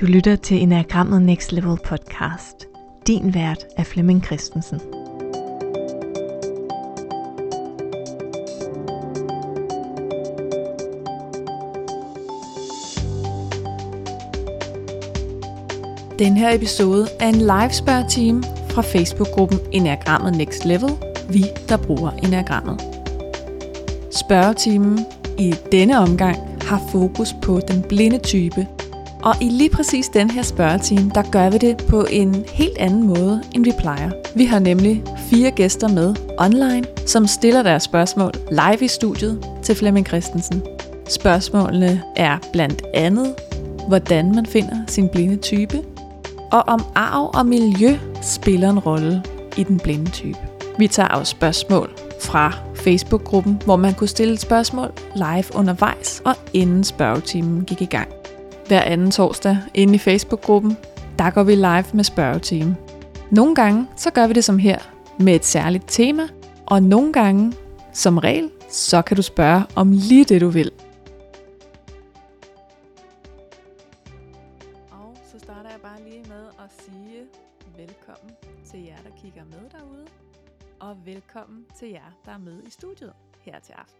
Du lytter til Enagrammet Next Level podcast. Din vært er Flemming Christensen. Den her episode er en live spørgetime fra Facebook-gruppen Enagrammet Next Level, vi der bruger Enagrammet. Spørgetimen i denne omgang har fokus på den blinde type, og i lige præcis den her spørgetime, der gør vi det på en helt anden måde, end vi plejer. Vi har nemlig fire gæster med online, som stiller deres spørgsmål live i studiet til Flemming Christensen. Spørgsmålene er blandt andet, hvordan man finder sin blinde type, og om arv og miljø spiller en rolle i den blinde type. Vi tager også spørgsmål fra Facebook-gruppen, hvor man kunne stille et spørgsmål live undervejs og inden spørgetimen gik i gang. Hver anden torsdag inde i Facebook-gruppen, der går vi live med spørgetime. Nogle gange så gør vi det som her med et særligt tema, og nogle gange, som regel, så kan du spørge om lige det du vil. Og så starter jeg bare lige med at sige velkommen til jer, der kigger med derude, og velkommen til jer, der er med i studiet her til aften.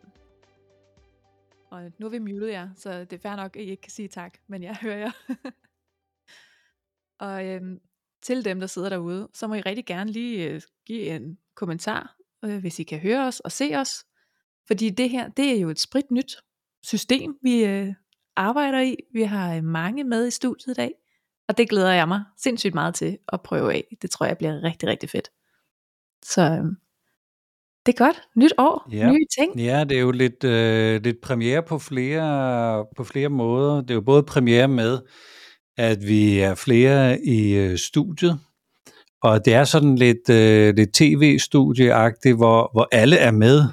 Og nu har vi muted jer, så det er fair nok, at I ikke kan sige tak, men jeg hører jer. og øhm, til dem, der sidder derude, så må I rigtig gerne lige øh, give en kommentar, øh, hvis I kan høre os og se os. Fordi det her, det er jo et sprit nyt system, vi øh, arbejder i. Vi har øh, mange med i studiet i dag, og det glæder jeg mig sindssygt meget til at prøve af. Det tror jeg bliver rigtig, rigtig fedt. Så øh, det er godt. Nyt år. Ja. Nye ting. Ja, det er jo lidt, øh, lidt premiere på flere, på flere måder. Det er jo både premiere med, at vi er flere i øh, studiet, og det er sådan lidt, øh, lidt tv-studieagtigt, hvor, hvor alle er med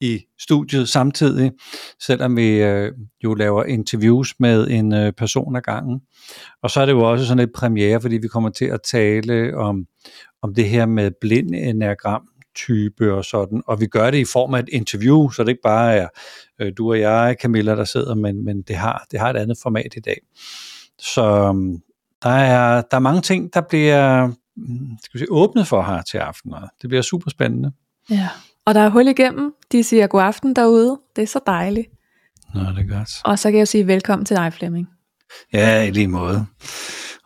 i studiet samtidig, selvom vi øh, jo laver interviews med en øh, person ad gangen. Og så er det jo også sådan et premiere, fordi vi kommer til at tale om, om det her med blind enagram type og sådan, og vi gør det i form af et interview, så det ikke bare er øh, du og jeg, Camilla, der sidder, men, men det, har, det har et andet format i dag. Så um, der er, der er mange ting, der bliver mm, skal vi sige, åbnet for her til aften, og det bliver super spændende. Ja. Og der er hul igennem. De siger god aften derude. Det er så dejligt. Nå, det er godt. Og så kan jeg sige velkommen til dig, Flemming. Ja, i lige måde.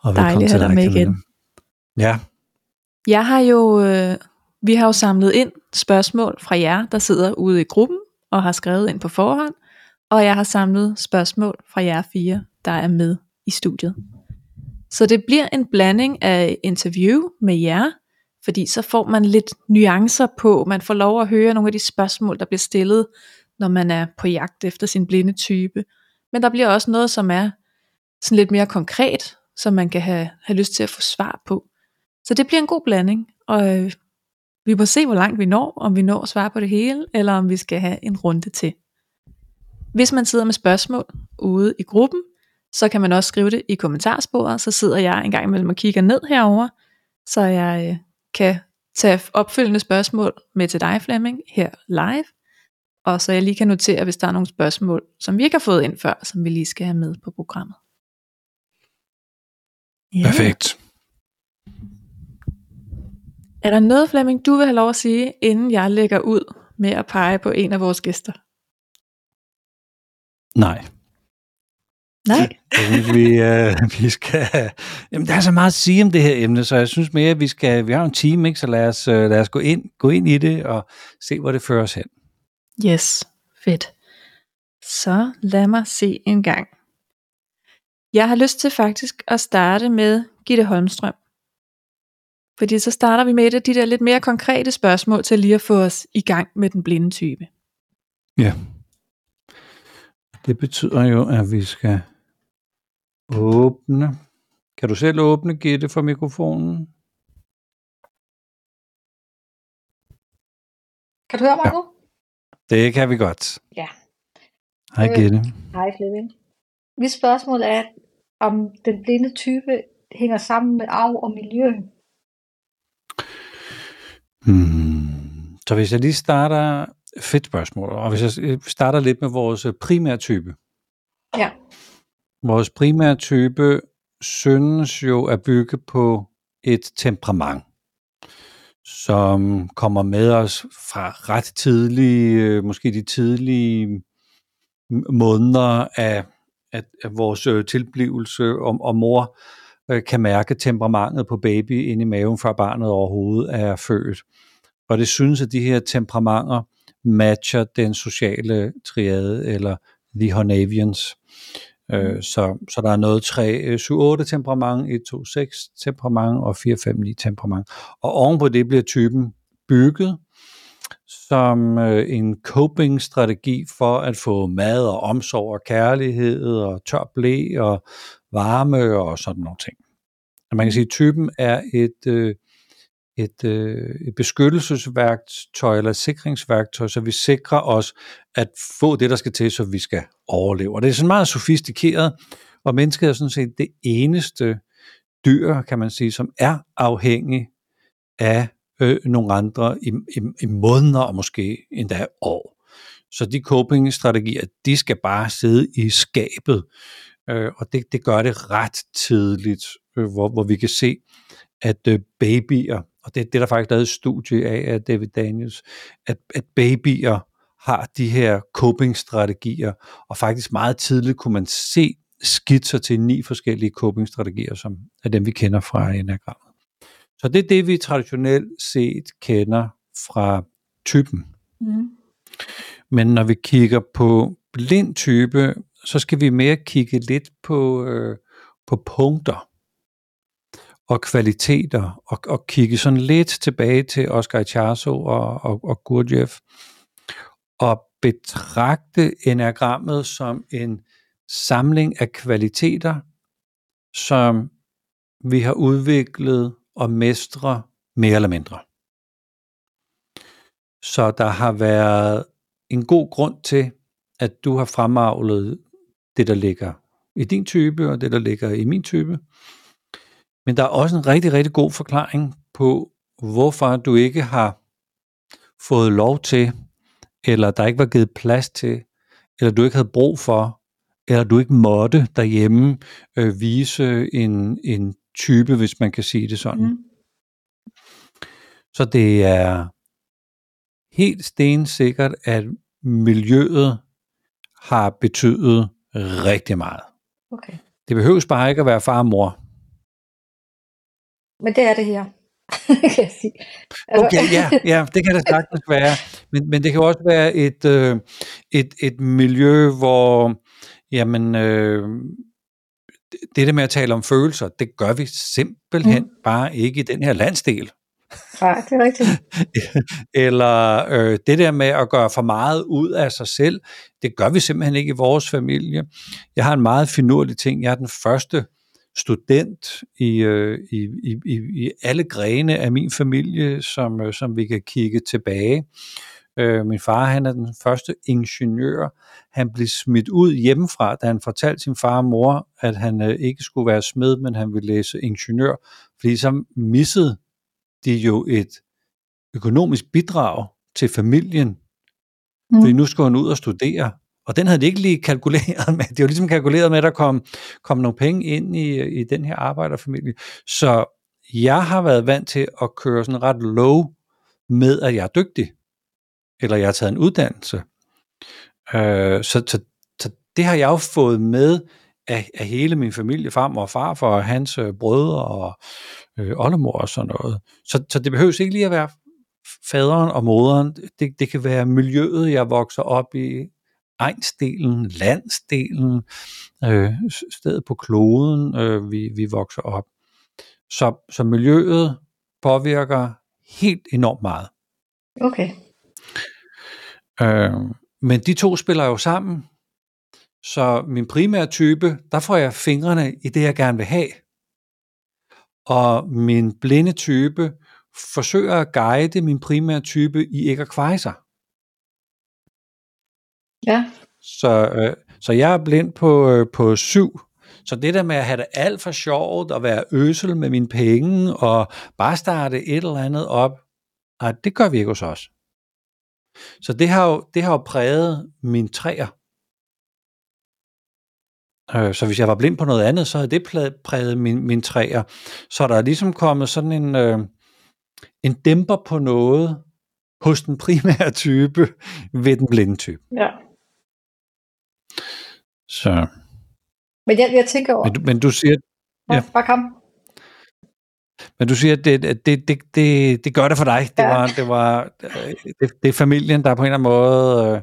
Og Dejligt at have dig med Camilla. igen. Ja, Jeg har jo, øh, vi har jo samlet ind spørgsmål fra jer, der sidder ude i gruppen og har skrevet ind på forhånd. Og jeg har samlet spørgsmål fra jer fire, der er med i studiet. Så det bliver en blanding af interview med jer, fordi så får man lidt nuancer på, man får lov at høre nogle af de spørgsmål, der bliver stillet, når man er på jagt efter sin blinde type. Men der bliver også noget, som er sådan lidt mere konkret, som man kan have, have lyst til at få svar på. Så det bliver en god blanding, og øh, vi må se, hvor langt vi når, om vi når at svare på det hele, eller om vi skal have en runde til. Hvis man sidder med spørgsmål ude i gruppen, så kan man også skrive det i kommentarsporet, så sidder jeg en gang imellem og kigger ned herover, så jeg øh, kan tage opfølgende spørgsmål med til dig, Flemming, her live, og så jeg lige kan notere, hvis der er nogle spørgsmål, som vi ikke har fået ind før, som vi lige skal have med på programmet. Ja. perfekt. Er der noget, Flemming, du vil have lov at sige, inden jeg lægger ud med at pege på en af vores gæster? Nej. Nej. Vi, øh, vi skal... Jamen, der er så meget at sige om det her emne, så jeg synes mere, at vi skal... Vi har en time, ikke? så lad os, øh, lad os gå, ind, gå ind i det og se, hvor det fører os hen. Yes, fedt. Så lad mig se en gang. Jeg har lyst til faktisk at starte med Gitte Holmstrøm. Fordi så starter vi med et af de der lidt mere konkrete spørgsmål til lige at få os i gang med den blinde type. Ja. Det betyder jo, at vi skal åbne. Kan du selv åbne, Gitte, for mikrofonen? Kan du høre mig Ja. nu? Det kan vi godt. Ja. Hej, Øh. Gitte. Hej Flemming. Mit spørgsmål er, om den blinde type hænger sammen med arv og miljø. Hmm. Så hvis jeg lige starter... Fedt spørgsmål. Og hvis jeg øh, starter lidt med vores primære type. Ja. Vores primære type synes jo at bygge på et temperament, som kommer med os fra ret tidlige, øh, måske de tidlige måneder af, af, af vores øh, tilblivelse, og, og mor øh, kan mærke temperamentet på baby inde i maven, før barnet overhovedet er født. Og det synes, at de her temperamenter matcher den sociale triade, eller The Hornavians. Øh, så, så der er noget 3, 7, 8 temperament, 1, 2, 6 temperament og 4, 5, 9 temperament. Og ovenpå det bliver typen bygget som øh, en coping-strategi for at få mad og omsorg og kærlighed og tør blæ og varme og sådan nogle ting. Man kan sige, at typen er et, øh, et, øh, et beskyttelsesværktøj eller et sikringsværktøj, så vi sikrer os at få det, der skal til, så vi skal overleve. Og det er sådan meget sofistikeret, og mennesket er sådan set det eneste dyr, kan man sige, som er afhængig af øh, nogle andre i, i, i måneder og måske endda år. Så de coping-strategier, de skal bare sidde i skabet, øh, og det, det gør det ret tidligt, øh, hvor, hvor vi kan se, at øh, babyer, og det, det er der faktisk lavet et studie af af David Daniels, at, at babyer har de her coping-strategier, og faktisk meget tidligt kunne man se skitser til ni forskellige coping-strategier, som er dem, vi kender fra enagrammet. Så det er det, vi traditionelt set kender fra typen. Mm. Men når vi kigger på blind type, så skal vi mere kigge lidt på, øh, på punkter og kvaliteter, og, og kigge sådan lidt tilbage til Oscar Icharso og, og, og Gurdjieff, og betragte enagrammet som en samling af kvaliteter, som vi har udviklet og mestre mere eller mindre. Så der har været en god grund til, at du har fremavlet det, der ligger i din type, og det, der ligger i min type. Men der er også en rigtig, rigtig god forklaring på, hvorfor du ikke har fået lov til, eller der ikke var givet plads til, eller du ikke havde brug for, eller du ikke måtte derhjemme øh, vise en, en type, hvis man kan sige det sådan. Mm. Så det er helt stensikkert, at miljøet har betydet rigtig meget. Okay. Det behøves bare ikke at være far og mor. Men det er det her. kan jeg sige. Altså. Okay, ja, ja, det kan det sagtens være. Men, men det kan også være et, øh, et, et miljø, hvor jamen, øh, det der med at tale om følelser, det gør vi simpelthen mm. bare ikke i den her landsdel. Nej, det er rigtigt. Eller øh, det der med at gøre for meget ud af sig selv, det gør vi simpelthen ikke i vores familie. Jeg har en meget finurlig ting. Jeg er den første student i, øh, i, i, i alle grene af min familie, som, øh, som vi kan kigge tilbage. Øh, min far han er den første ingeniør. Han blev smidt ud hjemmefra, da han fortalte sin far og mor, at han øh, ikke skulle være smed, men han ville læse ingeniør, fordi så missede de jo et økonomisk bidrag til familien, mm. fordi nu skulle han ud og studere. Og den havde de ikke lige kalkuleret med. De var ligesom kalkuleret med, at der kom, kom nogle penge ind i, i den her arbejderfamilie. Så jeg har været vant til at køre sådan ret low med, at jeg er dygtig eller jeg har taget en uddannelse. Øh, så, så, så det har jeg jo fået med af, af hele min familie, farmor og farfar og hans øh, brødre og øh, oldemor og sådan noget. Så, så det behøves ikke lige at være faderen og moderen. Det, det kan være miljøet, jeg vokser op i, egnsdelen, landsdelen, øh, stedet på kloden, øh, vi, vi vokser op. Så, så miljøet påvirker helt enormt meget. Okay. Øh, men de to spiller jo sammen, så min primære type, der får jeg fingrene i det, jeg gerne vil have. Og min blinde type forsøger at guide min primære type i ikke at kveje sig. Ja. Så, øh, så jeg er blind på, øh, på syv. Så det der med at have det alt for sjovt, og være øsel med mine penge, og bare starte et eller andet op, nej, det gør vi ikke hos os. Så det har jo, det har jo præget mine træer. Øh, så hvis jeg var blind på noget andet, så havde det præget, min, min træer. Så der er ligesom kommet sådan en, øh, en dæmper på noget hos den primære type ved den blinde type. Ja. Så, Men jeg, jeg tænker over... men, du, men du siger, Ja, ja. bare kom. men du siger, at det, det, det, det, det gør det for dig. Det Ja. var, det var, det, det er familien, der på en eller anden måde øh,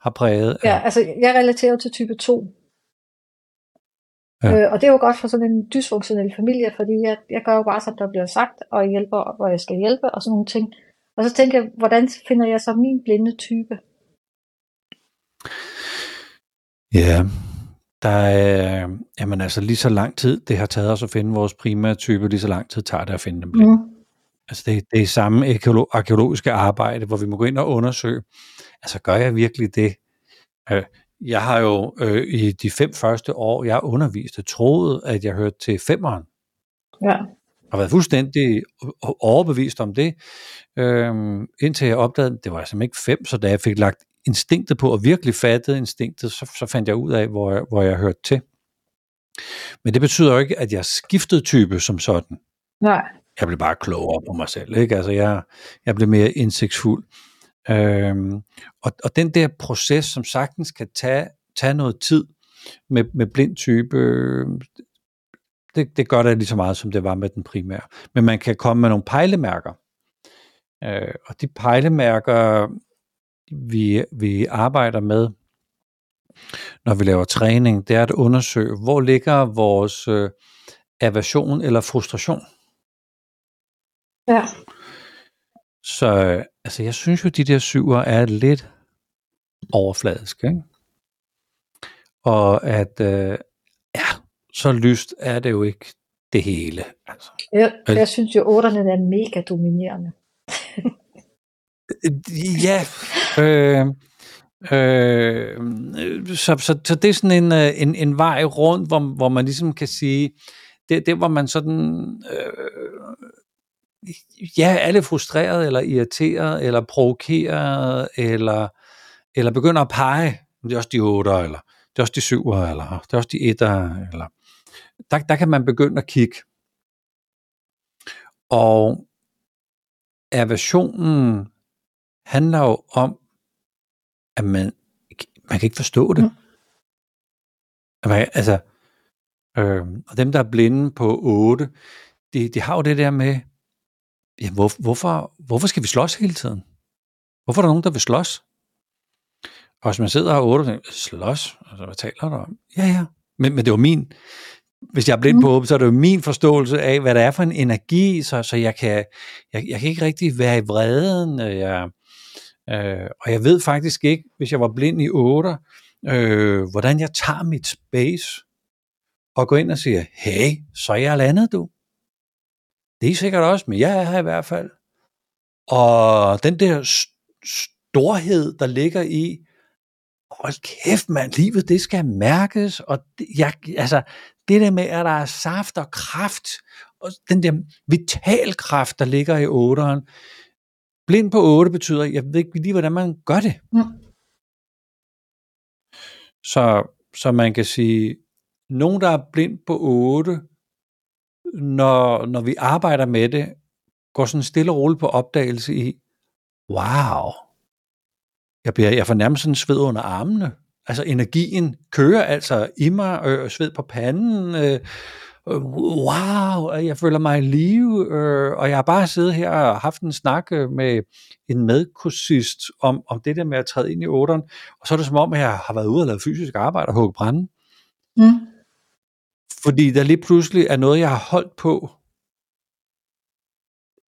har præget. Ja, altså jeg relaterer til type 2. Ja. Øh, og det er jo godt for sådan en dysfunktionel familie, fordi jeg, jeg gør jo bare, som der bliver sagt, og jeg hjælper, hvor jeg skal hjælpe, og sådan nogle ting. Og så tænker jeg, hvordan finder jeg så min blinde type? Ja, der er, jamen altså lige så lang tid, det har taget os at finde vores primære type, lige så lang tid tager det at finde dem blinde. Mm. Altså det, det er samme arkeolo- arkeologiske arbejde, hvor vi må gå ind og undersøge, altså gør jeg virkelig det? Øh, Jeg har jo øh, i de fem første år, jeg underviste, troet, at jeg hørte til femeren. Ja. har været fuldstændig overbevist om det, øhm, indtil jeg opdagede, at det var jeg simpelthen ikke fem, så da jeg fik lagt instinktet på, og virkelig fattede instinktet, så, så fandt jeg ud af, hvor jeg, hvor jeg hørte til. Men det betyder jo ikke, at jeg skiftede type som sådan. Nej. Jeg blev bare klogere på mig selv. Ikke? Altså jeg, jeg blev mere indsigtsfuld. Øhm, og, og den der proces, som sagtens kan tage, tage noget tid med, med blind type, øh, det, det gør det lige så meget, som det var med den primære. Men man kan komme med nogle pejlemærker. Øh, og de pejlemærker, vi, vi arbejder med, når vi laver træning, det er at undersøge, hvor ligger vores øh, aversion eller frustration. Ja. Så altså, jeg synes jo, de der syver er lidt overfladiske. Ikke? Og at, øh, ja, så lyst er det jo ikke det hele. Altså. Jeg, Vel- jeg synes jo, otterne er mega dominerende. Ja, øh, øh, så, så, så det er sådan en, øh, en, en vej rundt, hvor, hvor man ligesom kan sige, det, det hvor man sådan, øh, ja, er lidt frustreret, eller irriteret, eller provokeret, eller, eller begynder at pege, det er også de otter, eller det er også de syver, eller det er også de etter, eller der, der kan man begynde at kigge. Og aversionen handler jo om, at man, man kan ikke forstå det. Mm. At Man, altså, øh, og dem, der er blinde på 8, de, de har jo det der med, ja, hvor, hvorfor, hvorfor skal vi slås hele tiden? Hvorfor er der nogen, der vil slås? Og hvis man sidder og 8 og tænker, slås? Altså, hvad taler du om? Ja, ja. Men, men det var min, hvis jeg er blind på åben, så er det jo min forståelse af, hvad der er for en energi, så, så jeg, kan, jeg, jeg kan ikke rigtig være i vreden. øh, Jeg, øh, og jeg ved faktisk ikke, hvis jeg var blind i 8, øh, hvordan jeg tager mit space og går ind og siger, hey, så er jeg landet, du. Det er I sikkert også, men jeg er her i hvert fald. Og den der st- storhed, der ligger i, hold kæft mand, livet det skal mærkes, og det, jeg, altså, det der med, at der er saft og kraft, og den der vitalkraft, der ligger i otteren, blind på 8 betyder, jeg ved ikke lige, hvordan man gør det. Mm. Så, så man kan sige, nogen, der er blind på 8, når, når vi arbejder med det, går sådan stille og roligt på opdagelse i, wow, jeg, bliver, jeg får nærmest sådan sved under armene. Altså energien kører altså i mig, øh, sved på panden, øh, wow, jeg føler mig i live, øh, og jeg har bare siddet her og haft en snak øh, med en medkursist om, om det der med at træde ind i otteren, og så er det som om, at jeg har været ude og lavet fysisk arbejde og hugge brænde. Mm. Fordi der lige pludselig er noget, jeg har holdt på.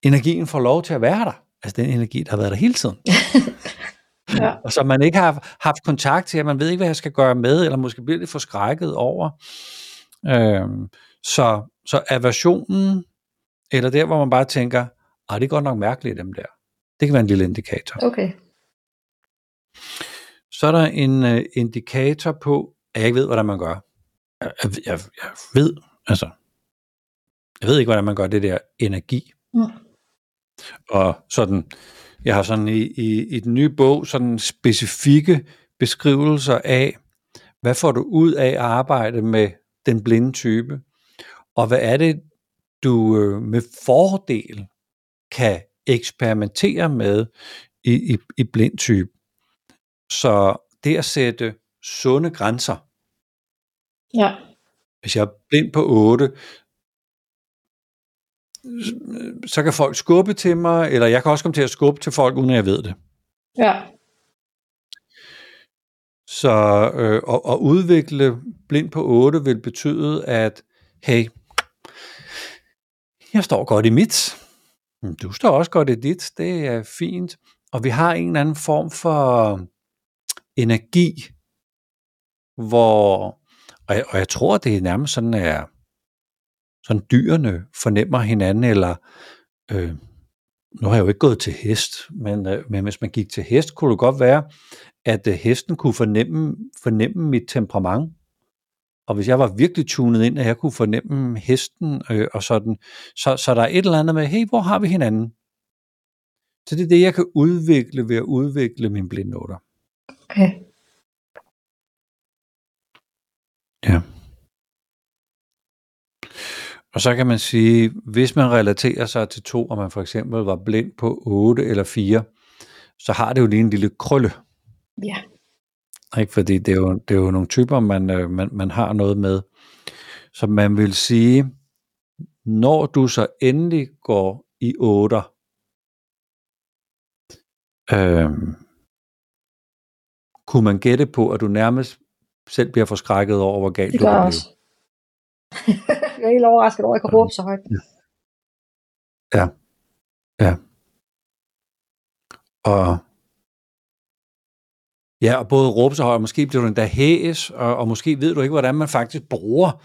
Energien får lov til at være der. Altså den energi, der har været der hele tiden. Ja. Og som man ikke har haft kontakt til, at man ved ikke, hvad jeg skal gøre med, eller måske bliver lidt forskrækket over. Øhm, så, så aversionen, eller der, hvor man bare tænker, ah, det er godt nok mærkeligt, dem der. Det kan være en lille indikator. Okay. Så er der en uh, indikator på, at jeg ikke ved, hvordan man gør. Jeg, jeg, jeg, ved, altså, jeg ved ikke, hvordan man gør det der energi. Mm. Og sådan, jeg har sådan i, i, i den nye bog sådan specifikke beskrivelser af, hvad får du ud af at arbejde med den blinde type? Og hvad er det, du øh, med fordel kan eksperimentere med i, i, i blind type? Så det at sætte sunde grænser. Ja. Hvis jeg er blind på 8, så kan folk skubbe til mig, eller jeg kan også komme til at skubbe til folk, uden at jeg ved det. Ja. Så øh, at, at udvikle blind på 8 vil betyde, at hey, jeg står godt i mit. Du står også godt i dit. Det er fint. Og vi har en eller anden form for energi, hvor, og jeg, og jeg tror, det er nærmest sådan, at sådan dyrene fornemmer hinanden, eller øh, nu har jeg jo ikke gået til hest, men, øh, men hvis man gik til hest, kunne det godt være, at øh, hesten kunne fornemme, fornemme mit temperament. Og hvis jeg var virkelig tunet ind, at jeg kunne fornemme hesten øh, og sådan, så, så der er et eller andet med, hey, hvor har vi hinanden? Så det er det, jeg kan udvikle ved at udvikle min blindnoter. Okay. Ja. Og så kan man sige, hvis man relaterer sig til to, og man for eksempel var blind på 8 eller 4, så har det jo lige en lille krølle. Ja. Ikke? Fordi det er, jo, det er jo nogle typer, man, øh, man, man har noget med. Så man vil sige, når du så endelig går i 8, øhm, kunne man gætte på, at du nærmest selv bliver forskrækket over, hvor galt Det du blive. også. jeg er helt overrasket over, at jeg kan råbe så højt. Og ja, og både råbe så højt, og måske bliver du endda hæs, og, og måske ved du ikke, hvordan man faktisk bruger,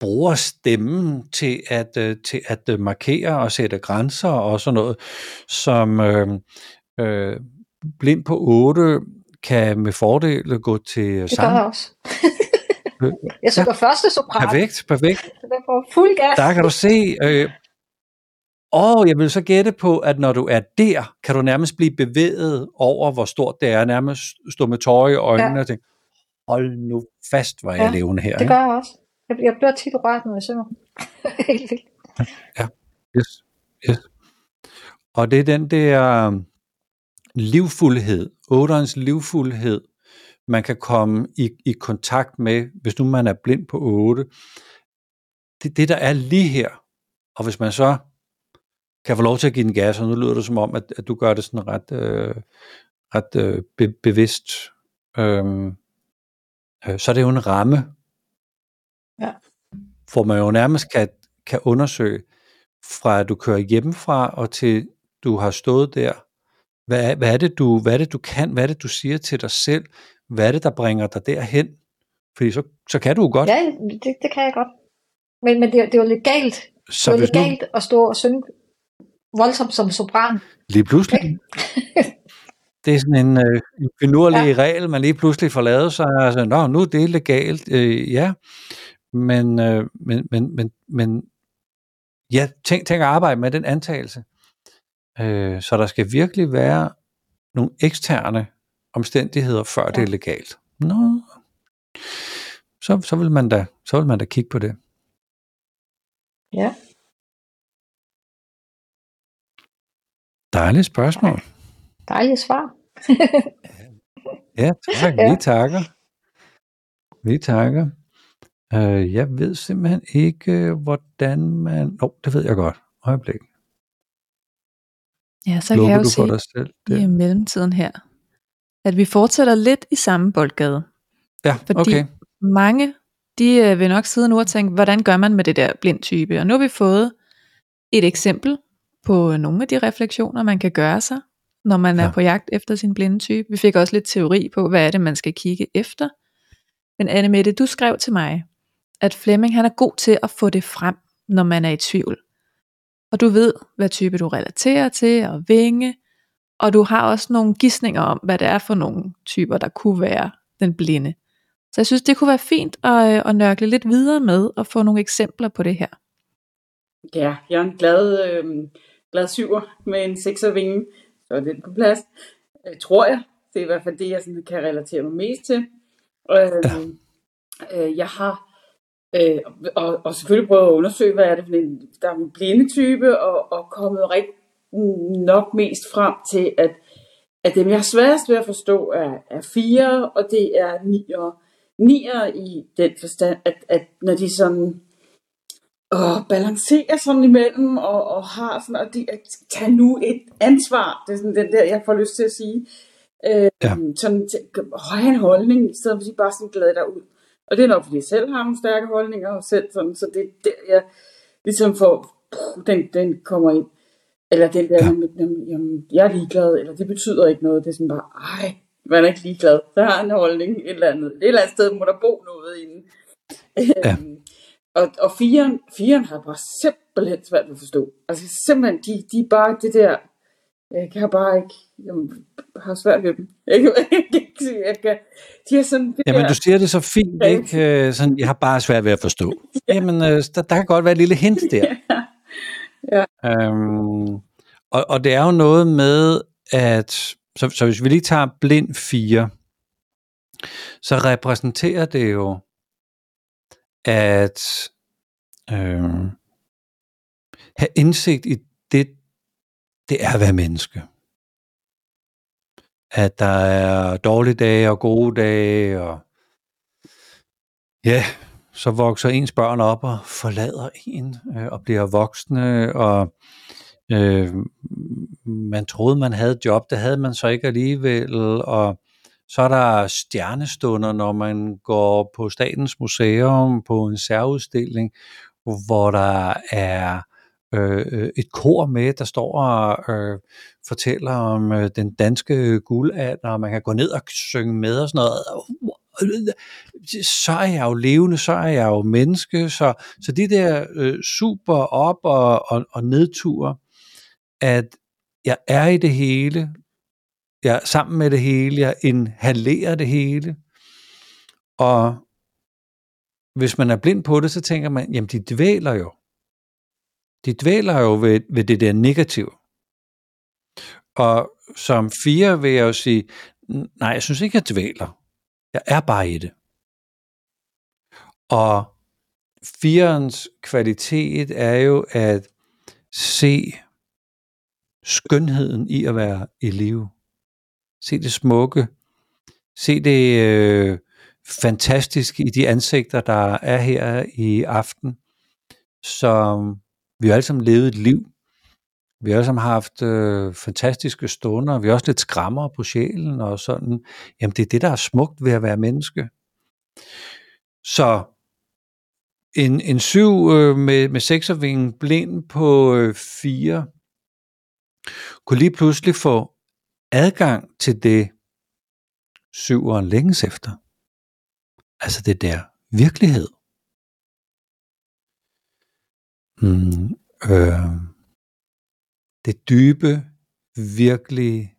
bruger stemmen til at, øh, til at øh, markere og sætte grænser og sådan noget, som øh, øh, blind på 8 kan med fordel gå til Det gør sang. jeg også. jeg synger ja. første sopran. Perfekt, perfekt. Der får fuld gas. Der kan du se. Øh, og jeg vil så gætte på, at når du er der, kan du nærmest blive bevæget over, hvor stort det er. Nærmest stå med tårer i øjnene Ja. og tænke, hold nu fast, hvor jeg Ja, levende her. Det gør jeg også. Jeg, jeg bliver tit rørt, når jeg synger. Helt vildt. Yes, yes. Og det er den der livfuldhed, otterens livfuldhed, man kan komme i, i kontakt med, hvis nu man er blind på 8. Det det, der er lige her. Og hvis man så kan få lov til at give den gas, og nu lyder det som om, at, at du gør det sådan ret, øh, ret øh, be, bevidst, øhm, øh, så er det jo en ramme, Ja. hvor man jo nærmest kan, kan undersøge, fra at du kører hjemmefra, og til du har stået der, hvad er, hvad, er det, du, hvad er det, du kan? Hvad er det, du siger til dig selv? Hvad er det, der bringer dig derhen? Fordi så, så kan du jo godt. Ja, det, det kan jeg godt. Men, men det, det er jo legalt. så det er jo nu legalt at stå og synge voldsomt som sopran. lige pludselig, det er sådan en, øh, en finurlig ja. regel, man lige pludselig får lavet sig. Altså, Nå, nu er det legalt. Øh, ja, men, øh, men, men, men, men ja, tænk, tænk at arbejde med den antagelse. Øh, så der skal virkelig være nogle eksterne omstændigheder, før ja. det er legalt. Nå, så, så, vil man da, så vil man da kigge på det. Ja. Dejligt spørgsmål. Dejligt svar. Ja, tak. Ja. Vi takker. Vi takker. Øh, jeg ved simpelthen ikke, hvordan man... Nå, oh, det ved jeg godt. Øjeblik. Ja, så kan Lukker jeg jo se dig selv? i Det. mellemtiden her, at vi fortsætter lidt i samme boldgade. Ja, Fordi okay. mange, de øh, vil nok sidde nu og tænke, hvordan gør man med det der blind type? Og nu har vi fået et eksempel på nogle af de refleksioner, man kan gøre sig, når man ja. Er på jagt efter sin blinde type. Vi fik også lidt teori på, hvad er det, man skal kigge efter. Men Anne Mette, du skrev til mig, at Flemming han er god til at få det frem, når man er i tvivl. Og du ved, hvad type du relaterer til, og vinge, og du har også nogle gissninger om, hvad det er for nogle typer, der kunne være den blinde. Så jeg synes, det kunne være fint at, øh, at nørkle lidt videre med, og få nogle eksempler på det her. Ja, jeg er en glad, øh, glad syver med en sekservinge, så er den på plads. Øh, tror jeg. Det er i hvert fald det, jeg sådan kan relatere mig mest til. Øh, ja. øh, jeg har, øh, og, og selvfølgelig prøvet at undersøge, hvad er det for en, der er en blinde type, og, og kommet rigtig nok mest frem til, at, at dem, jeg har sværest ved at forstå, er, er fire, og det er nier. Nier i den forstand, at, at når de sådan og balancerer sådan imellem, og, og har sådan, og de, at tage nu et ansvar, det er sådan den der, jeg får lyst til at sige, øh, ja. sådan, have en holdning, i stedet for at sige bare sådan glad dig ud. Og det er nok, fordi jeg selv har nogle stærke holdninger, og selv sådan, så det er der, jeg ligesom får, den, den kommer ind. Eller den der, ja. jamen, jamen, jeg er ligeglad, eller det betyder ikke noget, det er sådan bare, ej, man er ikke ligeglad, der har en holdning, et eller andet. Et eller andet sted må der bo noget inde. Ja. Øhm, og, og firen, firen har bare simpelthen svært at forstå. Altså simpelthen, de, de er bare det der, jeg kan bare ikke, jeg har svært ved dem. Jeg kan, jeg, jeg kan, de er sådan det Jamen, du siger det så fint, ikke? Øh, sådan, jeg har bare svært ved at forstå. ja. Jamen, øh, der, der kan godt være et lille hint der. ja. ja. Øhm, og, og det er jo noget med, at, så, så hvis vi lige tager blind 4, så repræsenterer det jo at øh, have indsigt i det, det er at være menneske. At der er dårlige dage og gode dage, og ja, så vokser ens børn op og forlader en øh, og bliver voksne, og øh, man troede, man havde et job, det havde man så ikke alligevel, og så er der stjernestunder, når man går på Statens Museum på en særudstilling, hvor der er Øh, øh, et kor med, der står og øh, fortæller om øh, den danske guldalder, og man kan gå ned og synge med og sådan noget. Uh, øh, så er jeg jo levende, så er jeg jo menneske, så, så de der øh, super op- og, og, og nedture, at jeg er i det hele, jeg er sammen med det hele, jeg inhalerer det hele, og hvis man er blind på det, så tænker man, jamen de dvæler jo. De dvæler jo ved, ved det der negative. Og som fire vil jeg jo sige, nej, jeg synes ikke, jeg dvæler. Jeg er bare i det. Og firens kvalitet er jo at se skønheden i at være i live. Se det smukke. Se det øh, fantastiske i de ansigter, der er her i aften. Som vi har alle sammen levet et liv. Vi har alle sammen haft øh, fantastiske stunder. Vi har også lidt skrammer på sjælen og sådan. Jamen det er det, der er smukt ved at være menneske. Så en, en syv øh, med, med sekservingen blind på øh, fire kunne lige pludselig få adgang til det, syveren længes efter. Altså det der virkelighed. Mm, øh, det dybe, virkelige,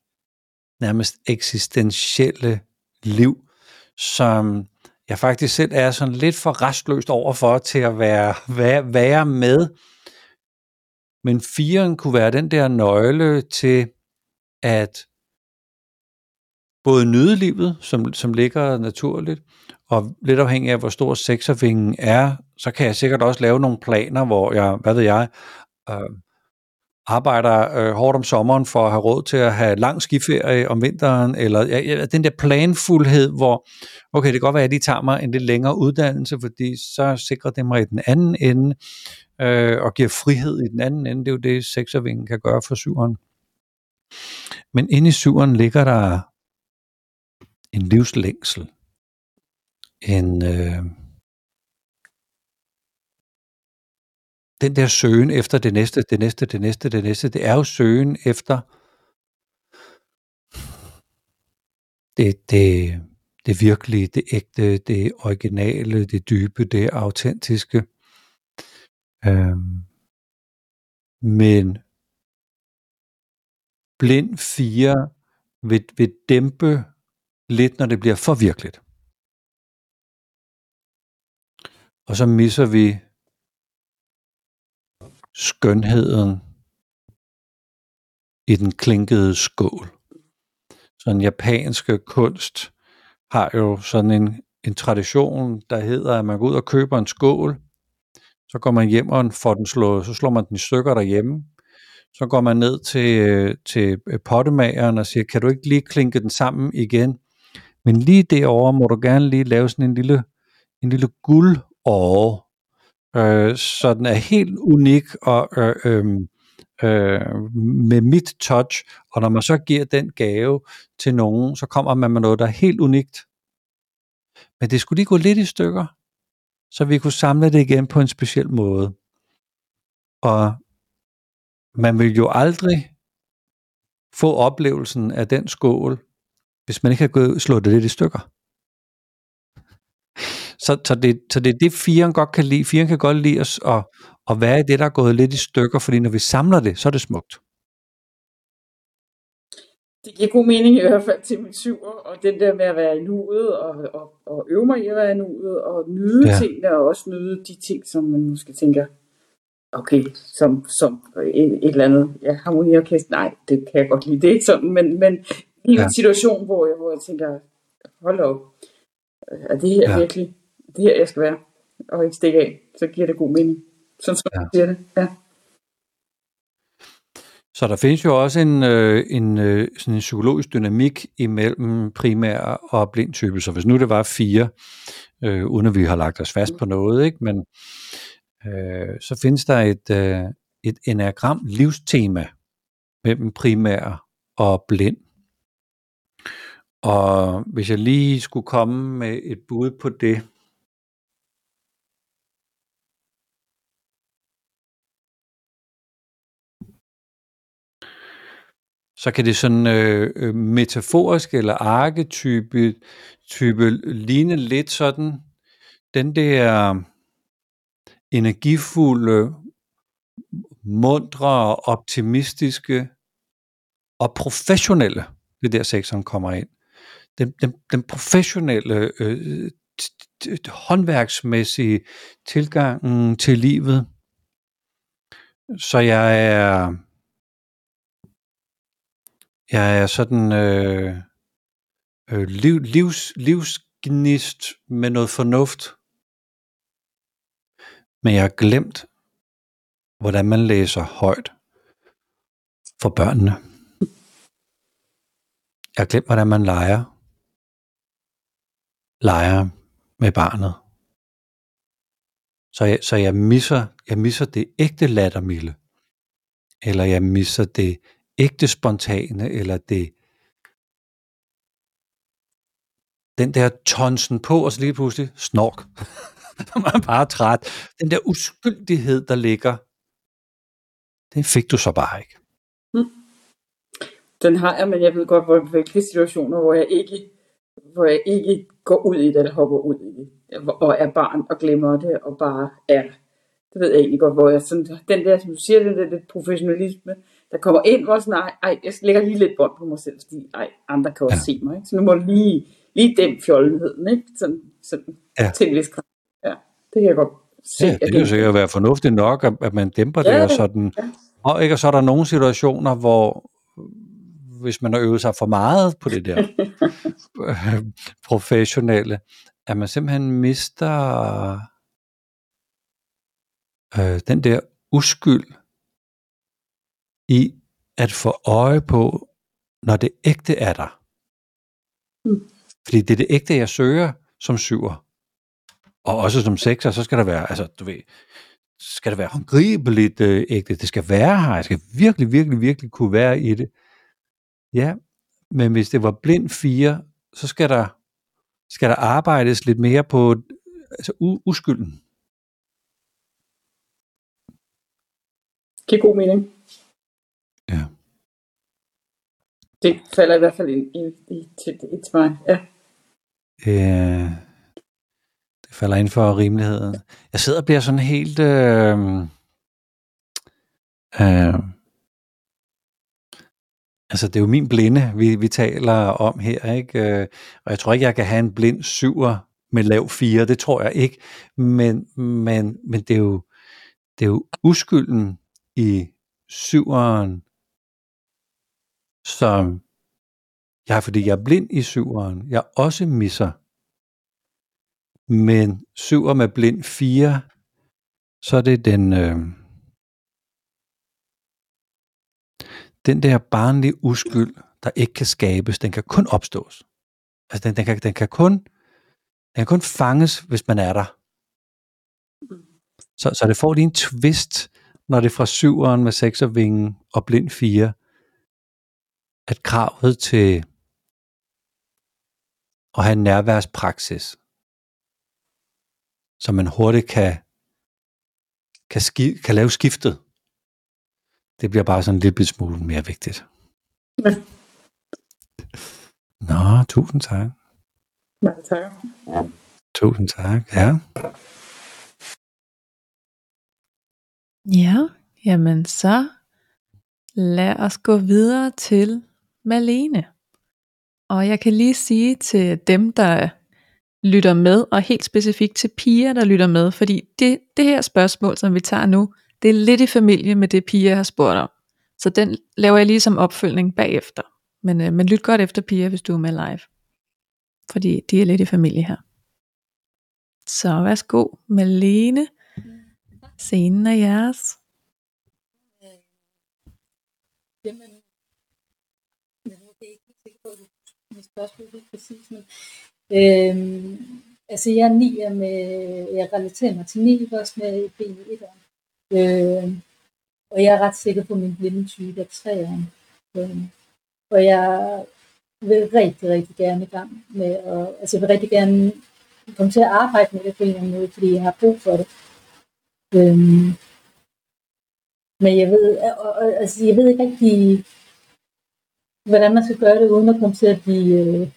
nærmest eksistentielle liv, som jeg faktisk selv er sådan lidt for restløst overfor til at være, være, være med. Men firen kunne være den der nøgle til at både nyde livet, som, som ligger naturligt, og lidt afhængig af, hvor stor sekservingen er, så kan jeg sikkert også lave nogle planer, hvor jeg, hvad ved jeg, øh, arbejder øh, hårdt om sommeren for at have råd til at have lang skiferie om vinteren, eller ja, den der planfuldhed, hvor, okay, det kan godt være, at jeg lige tager mig en lidt længere uddannelse, fordi så sikrer det mig i den anden ende, øh, og giver frihed i den anden ende. Det er jo det, sekservingen kan gøre for syveren. Men inde i syveren ligger der en livslængsel. En, øh, den der søgen efter det næste, det næste, det næste, det næste, det er jo søgen efter det, det, det virkelige, det ægte, det originale, det dybe, det autentiske. Øhm, men blind fire vil, vil dæmpe lidt, når det bliver for virkeligt. Og så misser vi skønheden i den klinkede skål. Så den japanske kunst har jo sådan en en tradition, der hedder, at man går ud og køber en skål, så går man hjem og får den slået, så slår man den i stykker derhjemme, så går man ned til, øh, til øh, pottemageren og siger, kan du ikke lige klinke den sammen igen? Men lige derovre må du gerne lige lave sådan en lille, en lille guldåre, øh, så den er helt unik og øh, øh, øh, med mit touch, og når man så giver den gave til nogen, så kommer man med noget, der er helt unikt. Men det skulle lige gå lidt i stykker, så vi kunne samle det igen på en speciel måde. Og man vil jo aldrig få oplevelsen af den skål, hvis man ikke har gået, slået det lidt i stykker. Så, så, det, så det er det, firen godt kan lide. Firen kan godt lide os at, at være i det, der er gået lidt i stykker, fordi når vi samler det, så er det smukt. Det giver god mening i hvert fald til min syver, og den der med at være i nuet, og, og, og øve mig i at være i nuet, og nyde ja. tingene, og også nyde de ting, som man måske tænker, okay, som, som et, et eller andet, ja, harmoniorkester, nej, det kan jeg godt lide, det er ikke sådan, men, men i ja. en situation, hvor jeg, hvor jeg tænker, hold op, er det her ja. virkelig, det her jeg skal være, og ikke stikke af, så giver det god mening. Sådan som ja. siger det, ja. Så der findes jo også en, øh, en, øh, sådan en psykologisk dynamik imellem primær og blind type. Så hvis nu det var fire, øh, uden at vi har lagt os fast på noget, ikke? men øh, så findes der et, øh, et enagram livstema mellem primær og blind. Og hvis jeg lige skulle komme med et bud på det, så kan det sådan øh, øh metaforisk eller arketype type ligne lidt sådan den der energifulde, mundre, optimistiske og professionelle, det der sektoren kommer ind. Den, den, den professionelle, øh, håndværksmæssige tilgang til livet. Så jeg er jeg er sådan øh, øh, liv, livs, livsgnist med noget fornuft. Men jeg har glemt, hvordan man læser højt for børnene. Jeg har glemt, hvordan man leger. Leger med barnet. Så jeg, så jeg misser, jeg misser det ægte lattermilde. Eller jeg misser det ægte spontane, eller det den der tonsen på, og så lige pludselig snork. man er bare træt. Den der uskyldighed, der ligger, den fik du så bare ikke. Mm. Den har jeg, men jeg ved godt, hvor hvilke situationer, hvor jeg ikke hvor jeg ikke går ud i det, eller hopper ud i det, og er barn, og glemmer det, og bare er. Det ved jeg egentlig godt, hvor jeg sådan, den der, som du siger, den der lidt professionalisme, der kommer ind, hvor sådan, ej, ej, jeg lægger lige lidt bånd på mig selv, fordi ej, andre kan også ja. se mig. Ikke? Så nu må lige, lige dem fjoldenheden, ikke? Sådan, sådan ja. til en vis grad. Ja, det kan jeg godt se. Ja, det kan jo sikkert være fornuftigt nok, at, at man dæmper ja, det, og sådan. Ja. Og, ikke, og så er der nogle situationer, hvor hvis man har øvet sig for meget på det der professionelle, at man simpelthen mister øh, den der uskyld, i at få øje på, når det ægte er der. Mm. Fordi det er det ægte, jeg søger som syver. Og også som sekser, så skal der være, altså du ved, skal det være håndgribeligt øh, ægte. Det skal være her. Jeg skal virkelig, virkelig, virkelig kunne være i det. Ja, men hvis det var blind fire, så skal der, skal der arbejdes lidt mere på altså, u- uskylden. Giver god mening. Ja. Det falder i hvert fald ind i, i, til, i til mig, ja. Øh, det falder ind for rimeligheden. Jeg sidder og bliver sådan helt... Øh, øh, altså, det er jo min blinde, vi, vi taler om her, ikke? Øh, og jeg tror ikke, jeg kan have en blind syver med lav 4, det tror jeg ikke. Men, men, men det, er jo, det er jo uskylden i syveren, som jeg, fordi jeg er blind i syveren, jeg også misser. Men syver med blind 4, så er det den, øh, den der barnlige uskyld, der ikke kan skabes, den kan kun opstås. Altså den, den, kan, den, kan kun, den kan kun fanges, hvis man er der. Så, så det får lige en twist, når det er fra syveren med seks og vingen og blind fire, at kravet til at have en nærværspraksis, så man hurtigt kan, kan, ski, kan lave skiftet, det bliver bare sådan en lille smule mere vigtigt. Ja. Nå, tusind tak. Mange tak. Tusind tak, ja. Ja, jamen så lad os gå videre til Malene. Og jeg kan lige sige til dem, der lytter med, og helt specifikt til piger, der lytter med, fordi det, det her spørgsmål, som vi tager nu, det er lidt i familie med det, Pia har spurgt om. Så den laver jeg lige som opfølgning bagefter. Men, øh, men lyt godt efter Pia, hvis du er med live. Fordi de er lidt i familie her. Så værsgo, Malene. Scenen er jeres. Jamen, jeg er ikke helt sikker på, at mit spørgsmål er præcis, men øhm, altså jeg er nier med, jeg relaterer mig til 9 også med ben i et øh, og jeg er ret sikker på, at min blinde type er træeren. Øh, og jeg vil rigtig, rigtig gerne i gang med, og, altså jeg vil rigtig gerne komme til at arbejde med det på en eller anden måde, fordi jeg har brug for det. Øhm, men jeg ved, og, og, altså jeg ved ikke rigtig, hvordan man skal gøre det, uden at komme til at blive øh,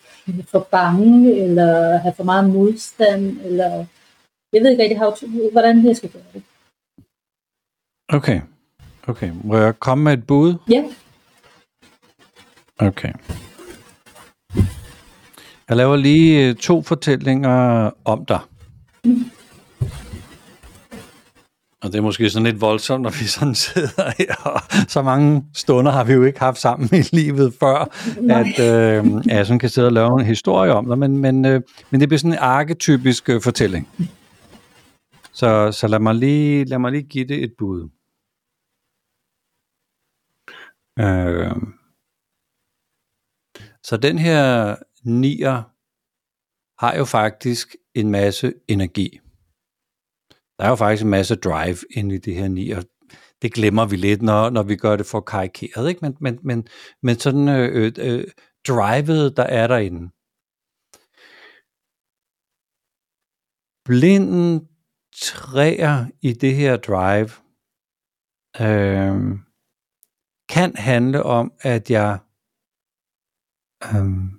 for bange, eller have for meget modstand, eller jeg ved ikke rigtig, hvordan jeg skal gøre det. Okay. Okay. Må jeg komme med et bud? Ja. Okay. Jeg laver lige øh, to fortællinger om dig. Og det er måske sådan lidt voldsomt, når vi sådan sidder her, og så mange stunder har vi jo ikke haft sammen i livet før, Nej. at øh, jeg sådan kan sidde og lave en historie om dig, men, men, øh, men det bliver sådan en arketypisk øh, fortælling. Så, så lad, mig lige, lad mig lige give det et bud. Øh, så den her nier har jo faktisk en masse energi. Der er jo faktisk en masse drive inde i det her nier. Det glemmer vi lidt, når, når vi gør det for karikeret, ikke? Men, men, men, men sådan øh, øh, øh drivet, der er derinde. Blinden træer i det her drive øh, kan handle om, at jeg øhm,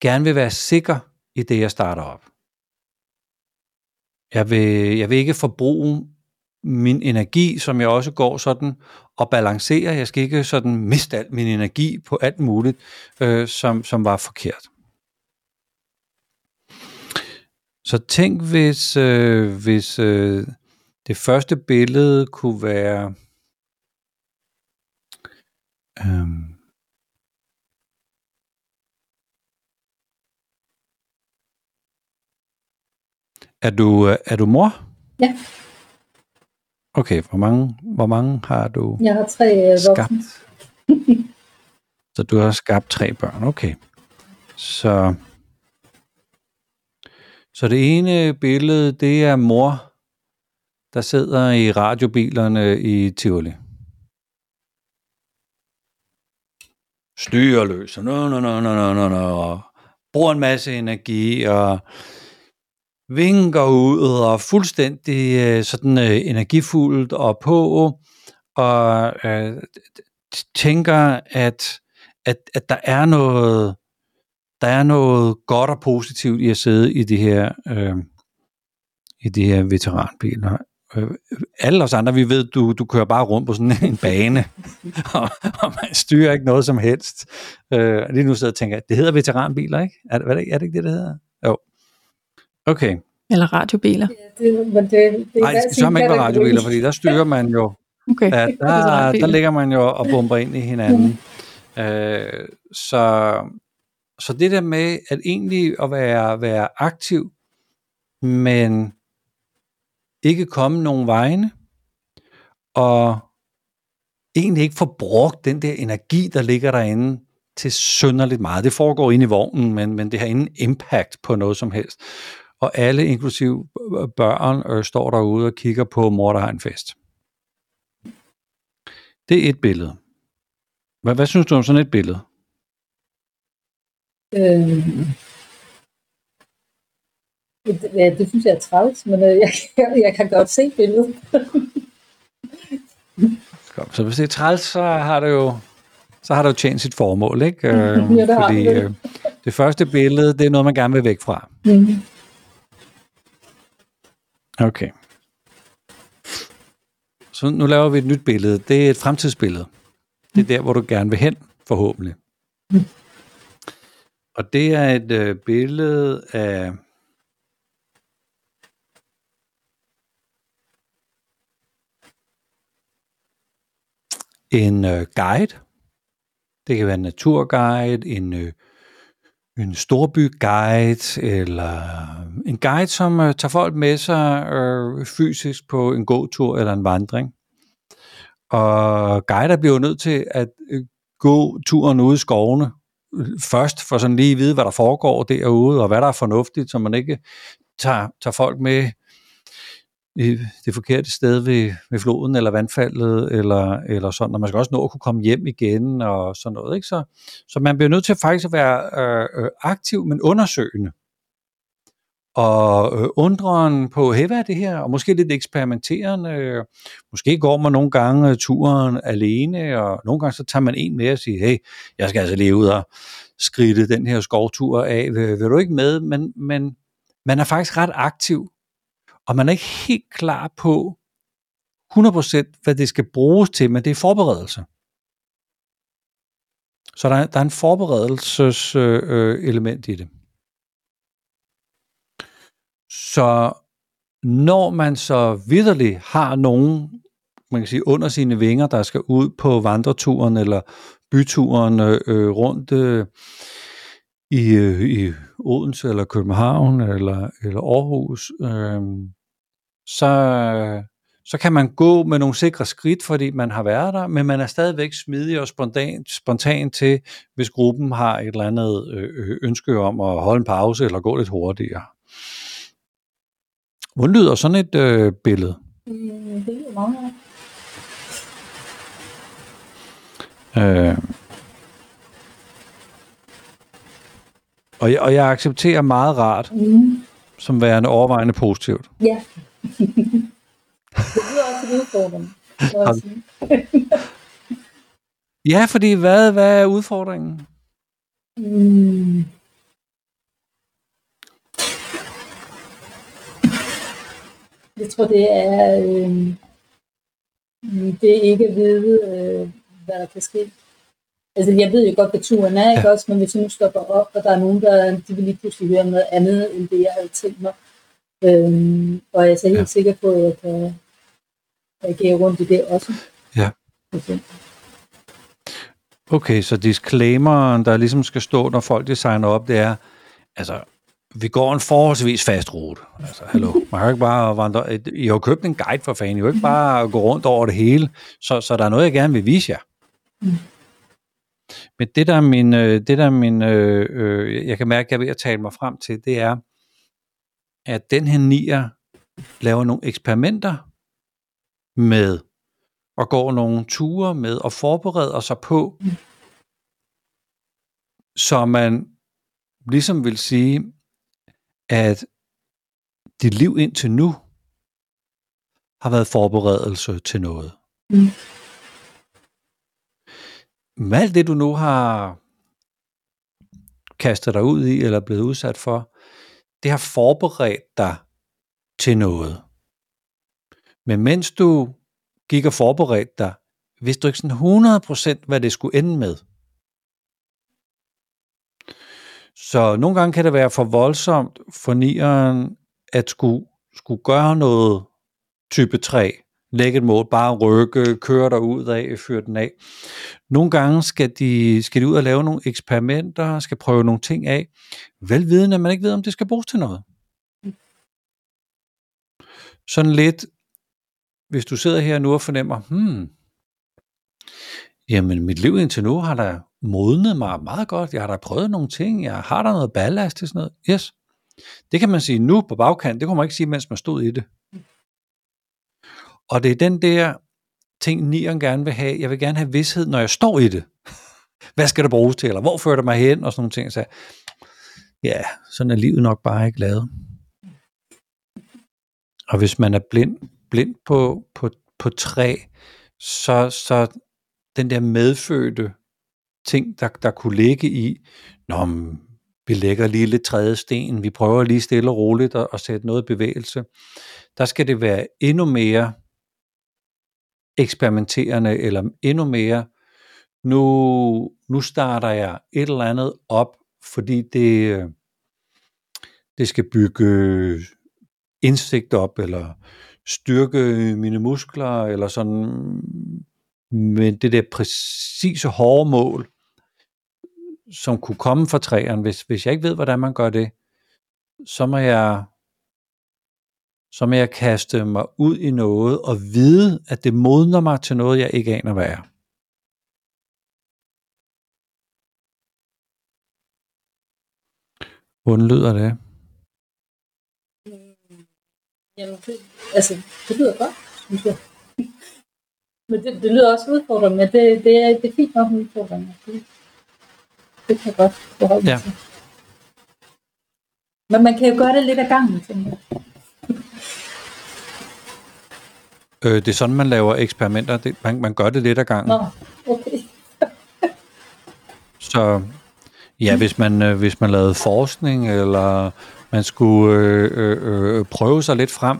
gerne vil være sikker i det, jeg starter op. Jeg vil, jeg vil ikke forbruge min energi, som jeg også går sådan og balancerer. Jeg skal ikke sådan miste al min energi på alt muligt, øh, som, som var forkert. Så tænk, hvis, øh, hvis øh, det første billede kunne være... Øh, Er du, øh, er du mor? Ja. Okay, hvor mange, hvor mange har du Jeg har tre øh, skabt? Så du har skabt tre børn, okay. Så, så det ene billede, det er mor, der sidder i radiobilerne i Tivoli. Styreløs, og nå, nå, nå, nå, nå, nå, og bruger en masse energi, og vinker ud, og fuldstændig øh, sådan øh, energifuldt og på, og øh, tænker, at, at, at der er noget, der er noget godt og positivt i at sidde i de her, øh, i de her veteranbiler. Øh, alle os andre, vi ved, du, du kører bare rundt på sådan en bane, og, og man styrer ikke noget som helst. Øh, lige nu sidder jeg og tænker, det hedder veteranbiler, ikke? Er, er, det, er det ikke det, det hedder? Jo. Okay. Eller radiobiler. Ja, det, men det, det er Nej, det skal ikke være radiobiler, fordi der styrer man jo, Okay. ja, der, der ligger man jo og bomber ind i hinanden. Øh, så, så det der med at egentlig at være, være aktiv men ikke komme nogen vegne, og egentlig ikke få brugt den der energi, der ligger derinde, til synderligt meget. Det foregår inde i vognen, men, men det har ingen impact på noget som helst. Og alle, inklusiv børn, øh, står derude og kigger på mor, der har en fest. Det er et billede. Hvad, hvad synes du om sådan et billede? Øh, det, ja, det synes jeg er træls, men øh, jeg, jeg, jeg kan godt se billedet. så hvis det er træls, så har det jo så har det jo tjent sit formål, ikke? Øh, ja, det fordi det. øh, det første billede, det er noget, man gerne vil væk fra. Mm. Okay. Så nu laver vi et nyt billede. Det er et fremtidsbillede. Det er der, hvor du gerne vil hen, forhåbentlig. Mm. Og det er et øh, billede af en øh, guide. Det kan være en naturguide, en, øh, en storbyguide, eller en guide, som øh, tager folk med sig øh, fysisk på en gåtur eller en vandring. Og guider bliver jo nødt til at øh, gå turen ude i skovene øh, først, for sådan lige at vide, hvad der foregår derude, og hvad der er fornuftigt, så man ikke tager, tager folk med i det forkerte sted ved, ved floden eller vandfaldet, eller, eller sådan, og man skal også nå at kunne komme hjem igen, og sådan noget. Ikke? Så, så man bliver nødt til faktisk at være øh, øh aktiv, men undersøgende. Og øh, undren på, hey, hvad er det her? Og måske lidt eksperimenterende. Øh, måske går man nogle gange øh, turen alene, og nogle gange så tager man en med og siger, hey, jeg skal altså lige ud og skridte den her skovtur af. Vil, vil du ikke med? Men, men man er faktisk ret aktiv og man er ikke helt klar på 100% hvad det skal bruges til, men det er forberedelse. Så der, der er en forberedelseselement øh, i det. Så når man så vidderligt har nogen, man kan sige, under sine vinger, der skal ud på vandreturen eller byturen øh, øh rundt øh, i, øh, i Odense eller København eller, eller Aarhus, øh, så, så kan man gå med nogle sikre skridt, fordi man har været der, men man er stadigvæk smidig og spontan, spontan til, hvis gruppen har et eller andet øh, ønske om at holde en pause eller gå lidt hurtigere. Hvordan lyder sådan et øh, billede? Mm, det er meget Øh, og, jeg, og jeg accepterer meget rart, mm. som værende overvejende positivt. Ja. det lyder også en udfordring. ja, fordi hvad, hvad er udfordringen? Mm. Jeg tror, det er, øh, det er ikke at vide, øh, hvad der kan ske. Altså, jeg ved jo godt, hvad turen er, ikke ja. også? Men hvis jeg nu stopper op, og der er nogen, der de vil lige pludselig høre noget andet, end det, jeg havde tænkt mig. Øhm, og jeg er så helt ja. sikker på, at jeg kan agere rundt i det også. Ja. Okay. Okay, så disclaimeren, der ligesom skal stå, når folk designer op, det er, altså, vi går en forholdsvis fast rute. Altså, hallo, man kan ikke bare vandre. I har købt en guide for fanden, I jo ikke bare gå rundt over det hele, så, så der er noget, jeg gerne vil vise jer. Men det der er min, øh, det der er min øh, øh, jeg kan mærke, at jeg er ved at tale mig frem til, det er, at den her nier laver nogle eksperimenter med, og går nogle ture med, og forbereder sig på, så man ligesom vil sige, at dit liv indtil nu har været forberedelse til noget. Mm. Med alt det, du nu har kastet dig ud i, eller blevet udsat for, det har forberedt dig til noget. Men mens du gik og forberedte dig, vidste du ikke sådan 100% hvad det skulle ende med. Så nogle gange kan det være for voldsomt for nieren at skulle, skulle gøre noget type 3, lægge et mål, bare rykke, køre der ud af, fyre den af. Nogle gange skal de, skal de ud og lave nogle eksperimenter, skal prøve nogle ting af, velvidende, at man ikke ved, om det skal bruges til noget. sådan lidt, hvis du sidder her nu og fornemmer, hmm, jamen mit liv indtil nu har da modnet mig meget godt, jeg har da prøvet nogle ting, jeg har der noget ballast til sådan noget, yes. Det kan man sige nu på bagkant, det kunne man ikke sige, mens man stod i det. Og det er den der ting, nieren gerne vil have. Jeg vil gerne have vidshed, når jeg står i det. Hvad skal det bruges til, eller hvor fører det mig hen, og sådan nogle ting. Så ja, sådan er livet nok bare ikke lavet. Og hvis man er blind, blind på, på, på træ, så, så den der medfødte ting, der, der kunne ligge i, Nå, vi lægger lige lidt tredje sten, vi prøver lige stille og roligt at, at sætte noget i bevægelse, der skal det være endnu mere eksperimenterende, eller endnu mere, nu, nu starter jeg et eller andet op, fordi det, det skal bygge indsigt op, eller styrke mine muskler, eller sådan, men det der præcise hårde mål, som kunne komme fra træerne, hvis, hvis jeg ikke ved, hvordan man gør det, så må jeg så må jeg kaste mig ud i noget og vide, at det modner mig til noget, jeg ikke aner, hvad er. Hvordan lyder det? Jamen, det, altså, det lyder godt, synes jeg. Men det, det lyder også udfordrende, men det, det, er, det er fint nok med udfordringer. Det, det kan jeg godt forholde ja. til. Men man kan jo gøre det lidt af gangen, tænker jeg. Øh, det er sådan, man laver eksperimenter. Det, man, man gør det lidt ad gangen. Nå, okay. Så ja, hvis man, øh, hvis man lavede forskning, eller man skulle øh, øh, øh, prøve sig lidt frem,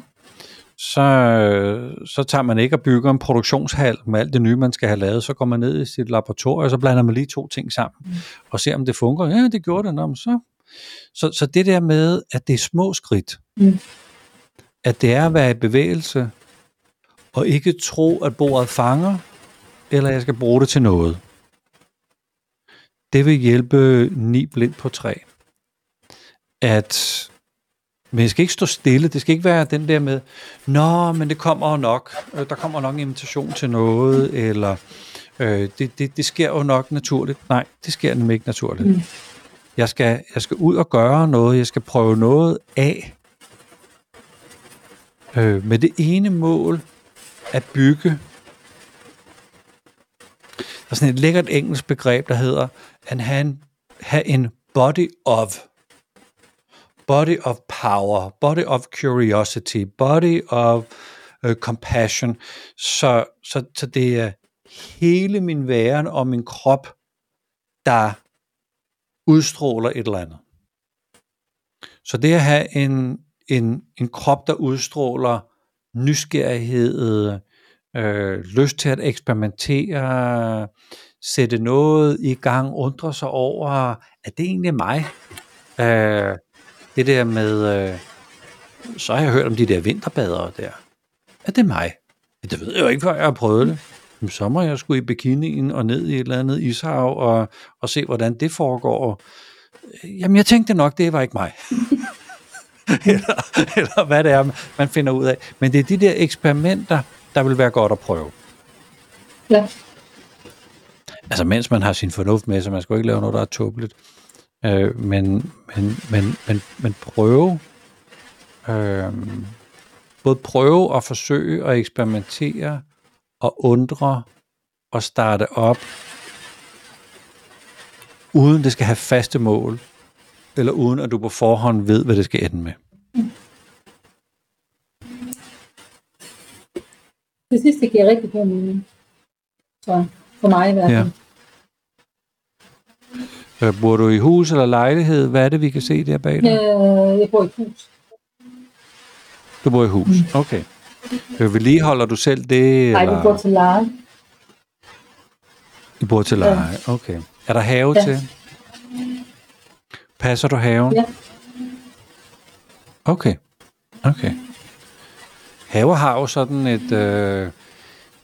så, så tager man ikke og bygger en produktionshal med alt det nye, man skal have lavet. Så går man ned i sit laboratorium, og så blander man lige to ting sammen, mm. og ser, om det fungerer. Ja, det gjorde det. Nå, så. Så, så det der med, at det er små skridt, mm. at det er at være i bevægelse, og ikke tro, at bordet fanger, eller jeg skal bruge det til noget. Det vil hjælpe ni blind på træ. At men jeg skal ikke stå stille. Det skal ikke være den der med, nå, men det kommer nok. Øh, der kommer nok en invitation til noget, eller øh, det, det, det sker jo nok naturligt. Nej, det sker nemlig ikke naturligt. Mm. Jeg, skal, jeg skal ud og gøre noget. Jeg skal prøve noget af. Øh, med det ene mål, at bygge. Der er sådan et lækkert engelsk begreb, der hedder at have have en body of. Body of power, body of curiosity, body of uh, compassion. Så, så, så det er hele min væren og min krop, der udstråler et eller andet. Så det at have en, en, en krop, der udstråler nysgerrighed, øh, lyst til at eksperimentere, sætte noget i gang, undre sig over, er det egentlig mig? Øh, det der med, øh, så har jeg hørt om de der vinterbadere der. Er det mig? Det ved jeg jo ikke, før jeg har prøvet det. Men så må jeg skulle i bikinien og ned i et eller andet ishav og, og se, hvordan det foregår. Jamen, jeg tænkte nok, det var ikke mig. eller, eller hvad det er, man finder ud af. Men det er de der eksperimenter, der vil være godt at prøve. Ja. Altså, mens man har sin fornuft med, så man skal ikke lave noget, der er tåbeligt. Øh, men, men, men, men, men prøve, øh, både prøve at forsøge at eksperimentere og undre og starte op, uden det skal have faste mål, eller uden at du på forhånd ved, hvad det skal ende med. Det sidste giver rigtig god mening. Så for mig i hvert fald. Ja. Øh, bor du i hus eller lejlighed? Hvad er det, vi kan se der bag dig? Øh, jeg bor i hus. Du bor i hus, mm. okay. Øh, vedligeholder du selv det? Nej, vi bor til leje. I bor til leje, ja. okay. Er der have ja. til? Passer du haven? Ja. Okay, okay. Haver har jo sådan et, øh,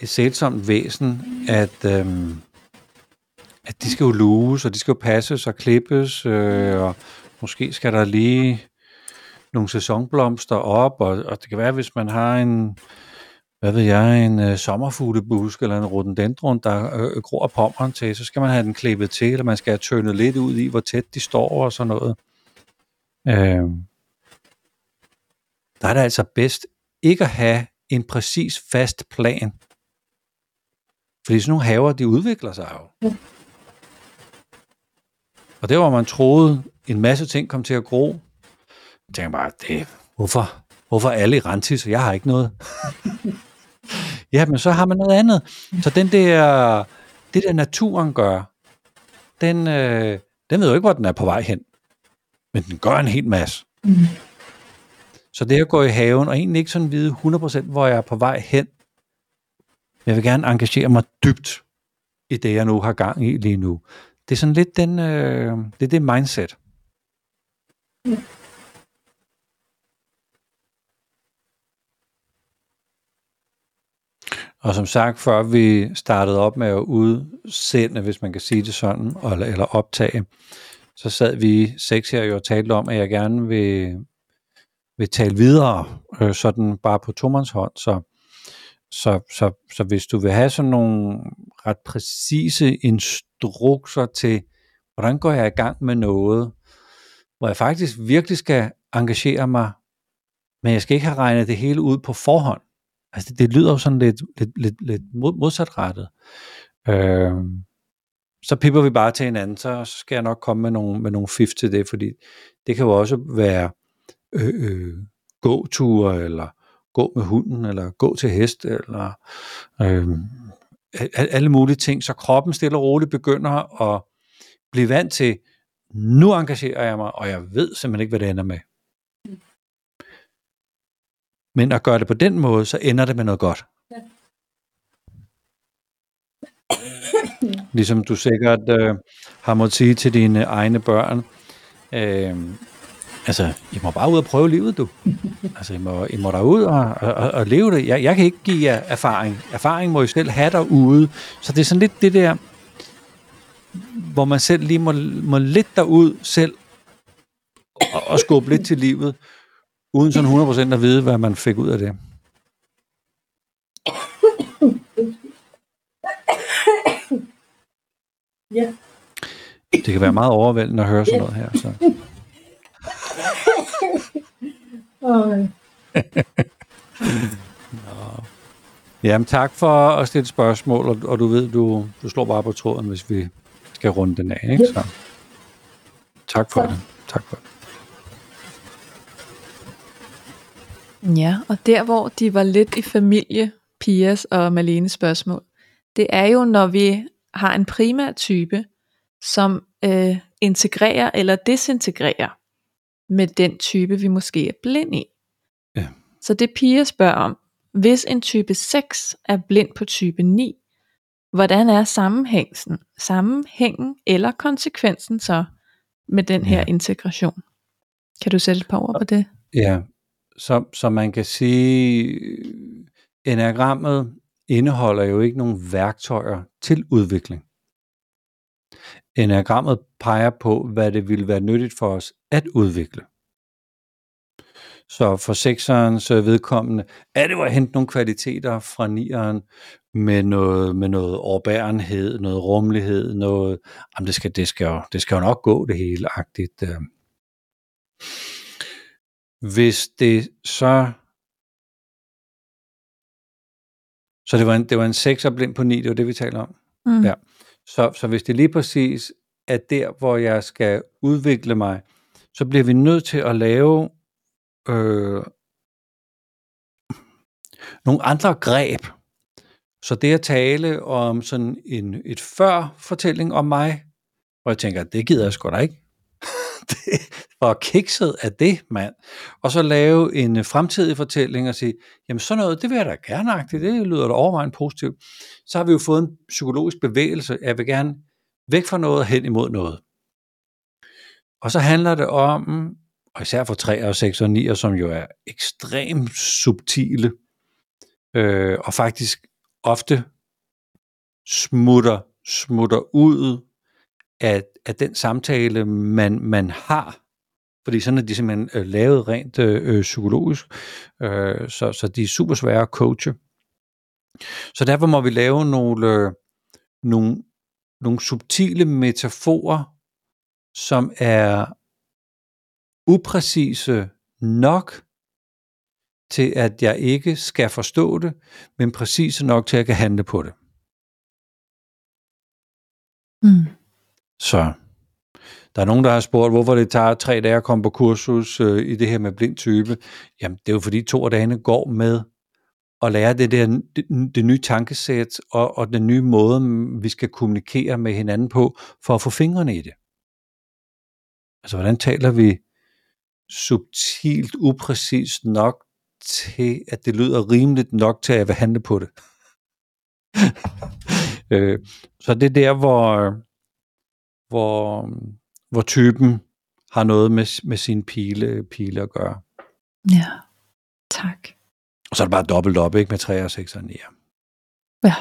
et sælsomt væsen, at, øh, at de skal jo luges, og de skal jo passes og klippes, øh, og måske skal der lige nogle sæsonblomster op, og, og det kan være, hvis man har en, hvad ved jeg, en øh, sommerfuglebusk eller en rhododendron, der øh, gror pommeren til, så skal man have den klippet til, eller man skal have tønet lidt ud i, hvor tæt de står og sådan noget. Øh, der er det altså bedst ikke at have en præcis fast plan. Fordi sådan nogle haver, de udvikler sig jo. Og det var man troede, en masse ting kom til at gro. Jeg tænker bare, det, hvorfor, hvorfor alle i Rantis, og jeg har ikke noget. ja, men så har man noget andet. Så den der, det der naturen gør, den, øh, den ved jo ikke, hvor den er på vej hen. Men den gør en hel masse. Mm. Så det at gå i haven, og egentlig ikke sådan vide 100% hvor jeg er på vej hen, jeg vil gerne engagere mig dybt i det, jeg nu har gang i lige nu. Det er sådan lidt den, øh, det er det mindset. Ja. Og som sagt, før vi startede op med at udsende, hvis man kan sige det sådan, eller optage, så sad vi seks her og talte om, at jeg gerne vil, vil tale videre, øh, sådan bare på hånd. Så, så, så, så hvis du vil have sådan nogle ret præcise instrukser til, hvordan går jeg i gang med noget, hvor jeg faktisk virkelig skal engagere mig, men jeg skal ikke have regnet det hele ud på forhånd. Altså det, det lyder jo sådan lidt, lidt, lidt, lidt modsatrettet. Øh, så pipper vi bare til hinanden, så skal jeg nok komme med nogle, med nogle fif til det, fordi det kan jo også være øh, øh, gåture, eller gå med hunden, eller gå til hest, eller øh, alle mulige ting, så kroppen stille og roligt begynder at blive vant til, nu engagerer jeg mig, og jeg ved simpelthen ikke, hvad det ender med. Men at gøre det på den måde, så ender det med noget godt. Ja. Ligesom du sikkert øh, har måttet sige til dine egne børn, øh, altså, I må bare ud og prøve livet, du. altså, I må, I må derud og, og, og, og leve det. Jeg, jeg kan ikke give jer erfaring. Erfaring må I selv have derude. Så det er sådan lidt det der, hvor man selv lige må, må lidt derud selv og, og skubbe lidt til livet, uden sådan 100% at vide, hvad man fik ud af det. Ja. Det kan være meget overvældende at høre sådan noget her. Så. Nå. Jamen tak for at stille spørgsmål, og, og du ved, du, du slår bare på tråden, hvis vi skal runde den af. Ikke? Så. Tak for tak. det. Tak for det. Ja, og der hvor de var lidt i familie, Pias og Malenes spørgsmål, det er jo når vi har en primær type, som øh, integrerer eller desintegrerer med den type, vi måske er blind i. Ja. Så det Pia spørger om, hvis en type 6 er blind på type 9, hvordan er sammenhængen, sammenhængen eller konsekvensen så med den her ja. integration? Kan du sætte et par ord på det? Ja, så, så man kan sige, enagrammet indeholder jo ikke nogen værktøjer til udvikling. Enagrammet peger på, hvad det ville være nyttigt for os at udvikle. Så for sekserens øh, vedkommende er det jo at hente nogle kvaliteter fra nieren med noget, med noget overbærenhed, noget rummelighed, noget, jamen det skal, det skal, jo, det skal jo nok gå det hele agtigt. Øh. Hvis det så Så det var en, det var en 6'er blind på 9, det var det, vi taler om. Mm. Ja. Så, så hvis det lige præcis er der, hvor jeg skal udvikle mig, så bliver vi nødt til at lave øh, nogle andre greb. Så det at tale om sådan en, et før-fortælling om mig, hvor jeg tænker, det gider jeg sgu da ikke. det, hvor kikset er det, mand? Og så lave en øh, fremtidig fortælling og sige, jamen sådan noget, det vil jeg da gerne det lyder da overvejende positivt. Så har vi jo fået en psykologisk bevægelse, jeg vil gerne væk fra noget og hen imod noget. Og så handler det om, og især for 3 og 6 og 9, som jo er ekstremt subtile, øh, og faktisk ofte smutter, smutter ud af, af den samtale, man, man har fordi sådan er de simpelthen øh, lavet rent øh, øh, psykologisk, øh, så, så de er super svære at coache. Så derfor må vi lave nogle, øh, nogle, nogle subtile metaforer, som er upræcise nok til, at jeg ikke skal forstå det, men præcise nok til, at jeg kan handle på det. Mm. Så der er nogen, der har spurgt, hvorfor det tager tre dage at komme på kursus øh, i det her med blind type. Jamen, det er jo fordi to af dagene går med at lære det der det, det nye tankesæt og, og den nye måde, vi skal kommunikere med hinanden på, for at få fingrene i det. Altså, hvordan taler vi subtilt, upræcist nok til, at det lyder rimeligt nok til, at jeg vil handle på det. øh, så det er der, hvor, hvor, hvor typen har noget med, med sin pile, pile at gøre. Ja, tak. Og så er det bare dobbelt op, ikke? Med 3 og 6 og 9. Ja.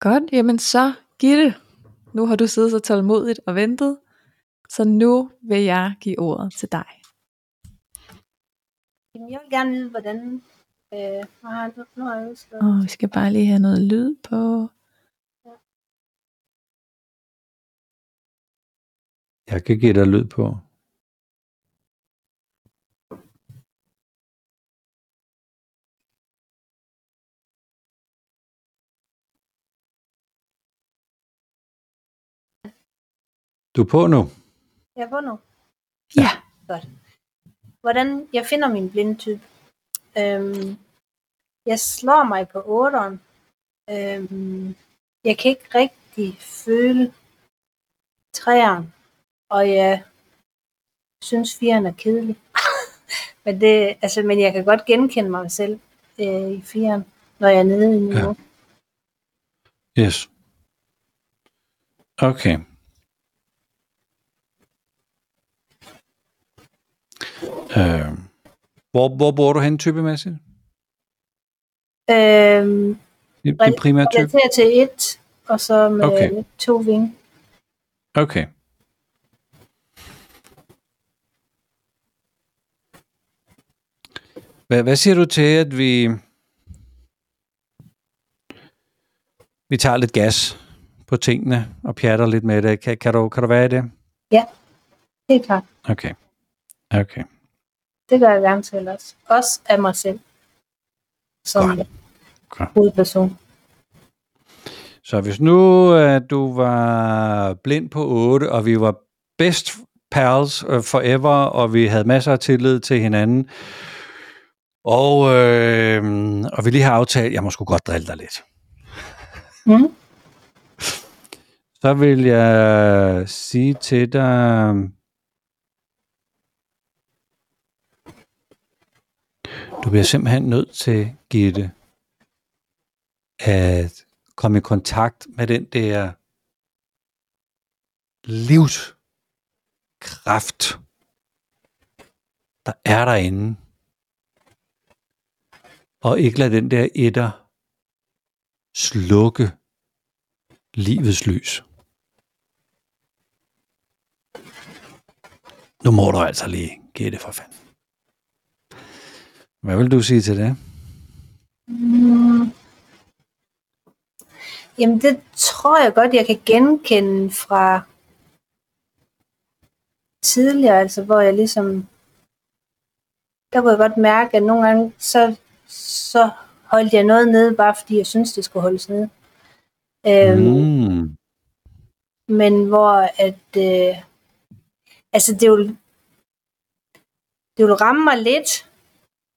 Godt, jamen så Gitte, nu har du siddet så tålmodigt og ventet, så nu vil jeg give ordet til dig. Jamen, jeg vil gerne vide, hvordan... Øh, nu har jeg, nu har jeg. Og vi skal bare lige have noget lyd på. Jeg kan give dig lyd på. Du er på nu. Jeg er på nu. Ja. Godt. Hvordan jeg finder min blindtype. Øhm, jeg slår mig på 8'eren. Øhm, jeg kan ikke rigtig føle træeren, og jeg synes firen er kedelig. men, det, altså, men jeg kan godt genkende mig selv øh, i firen, når jeg er nede i niveau. Ja. Yes. Okay. Øh, hvor, hvor bor du hen typemæssigt? Øhm, Din, din primære type? relaterer til et, og så med okay. to vinge. Okay. Hvad, hvad siger du til, at vi vi tager lidt gas på tingene og pjatter lidt med det? Kan, kan, du, kan du være i det? Helt klart. Okay. Okay. Det gør jeg gerne til os. Også af mig selv. Som Godt. Godt. hovedperson. Så hvis nu at du var blind på 8, og vi var best pals øh, forever, og vi havde masser af tillid til hinanden, og, øh, og vi lige har aftalt, jeg må sgu godt drille dig lidt. Mm. Så vil jeg sige til dig, du bliver simpelthen nødt til, Gitte, at komme i kontakt med den der livskraft, der er derinde. Og ikke lade den der etter slukke livets lys. Nu må du altså lige gætte for fanden. Hvad vil du sige til det? Mm. Jamen det tror jeg godt, jeg kan genkende fra tidligere, altså hvor jeg ligesom, der kunne jeg godt mærke, at nogle gange, så, så holdt jeg noget nede, bare fordi jeg synes det skulle holdes nede. Øhm, Mm. men hvor at, øh, altså det vil, det vil ramme mig lidt,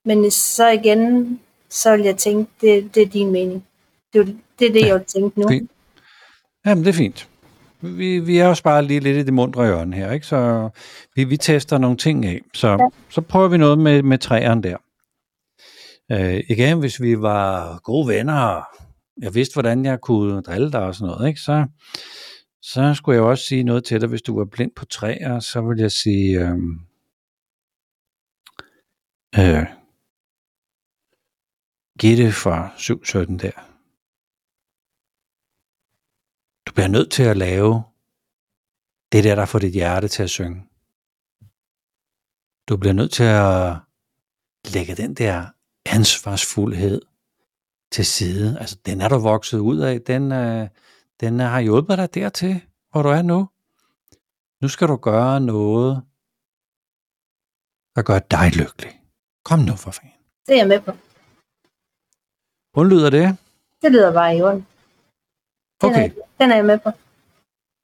men så igen, så vil jeg tænke, det, det er din mening. Det, er jo- det er det, Ja, jeg vil tænke nu. fint. Jamen, det er fint. Vi, vi er også bare lige lidt i det mundre hjørne her, ikke? Så vi, vi tester nogle ting af. Så, ja. så prøver vi noget med, med træerne der. Øh, igen, hvis vi var gode venner, og jeg vidste, hvordan jeg kunne drille dig og sådan noget, ikke? Så, så skulle jeg også sige noget til dig, hvis du var blind på træer, så ville jeg sige, øhm, øh, øh, Gitte fra 717 der. Du bliver nødt til at lave det der, der får dit hjerte til at synge. du bliver nødt til at lægge den der ansvarsfuldhed til side. Altså, den er du vokset ud af. Den, øh, den har hjulpet dig dertil, hvor du er nu. Nu skal du gøre noget, der gør dig lykkelig. Kom nu for fanden. Det er jeg med på. Hvordan lyder det? Det lyder bare i orden. Den, Okay, er, den er jeg med på.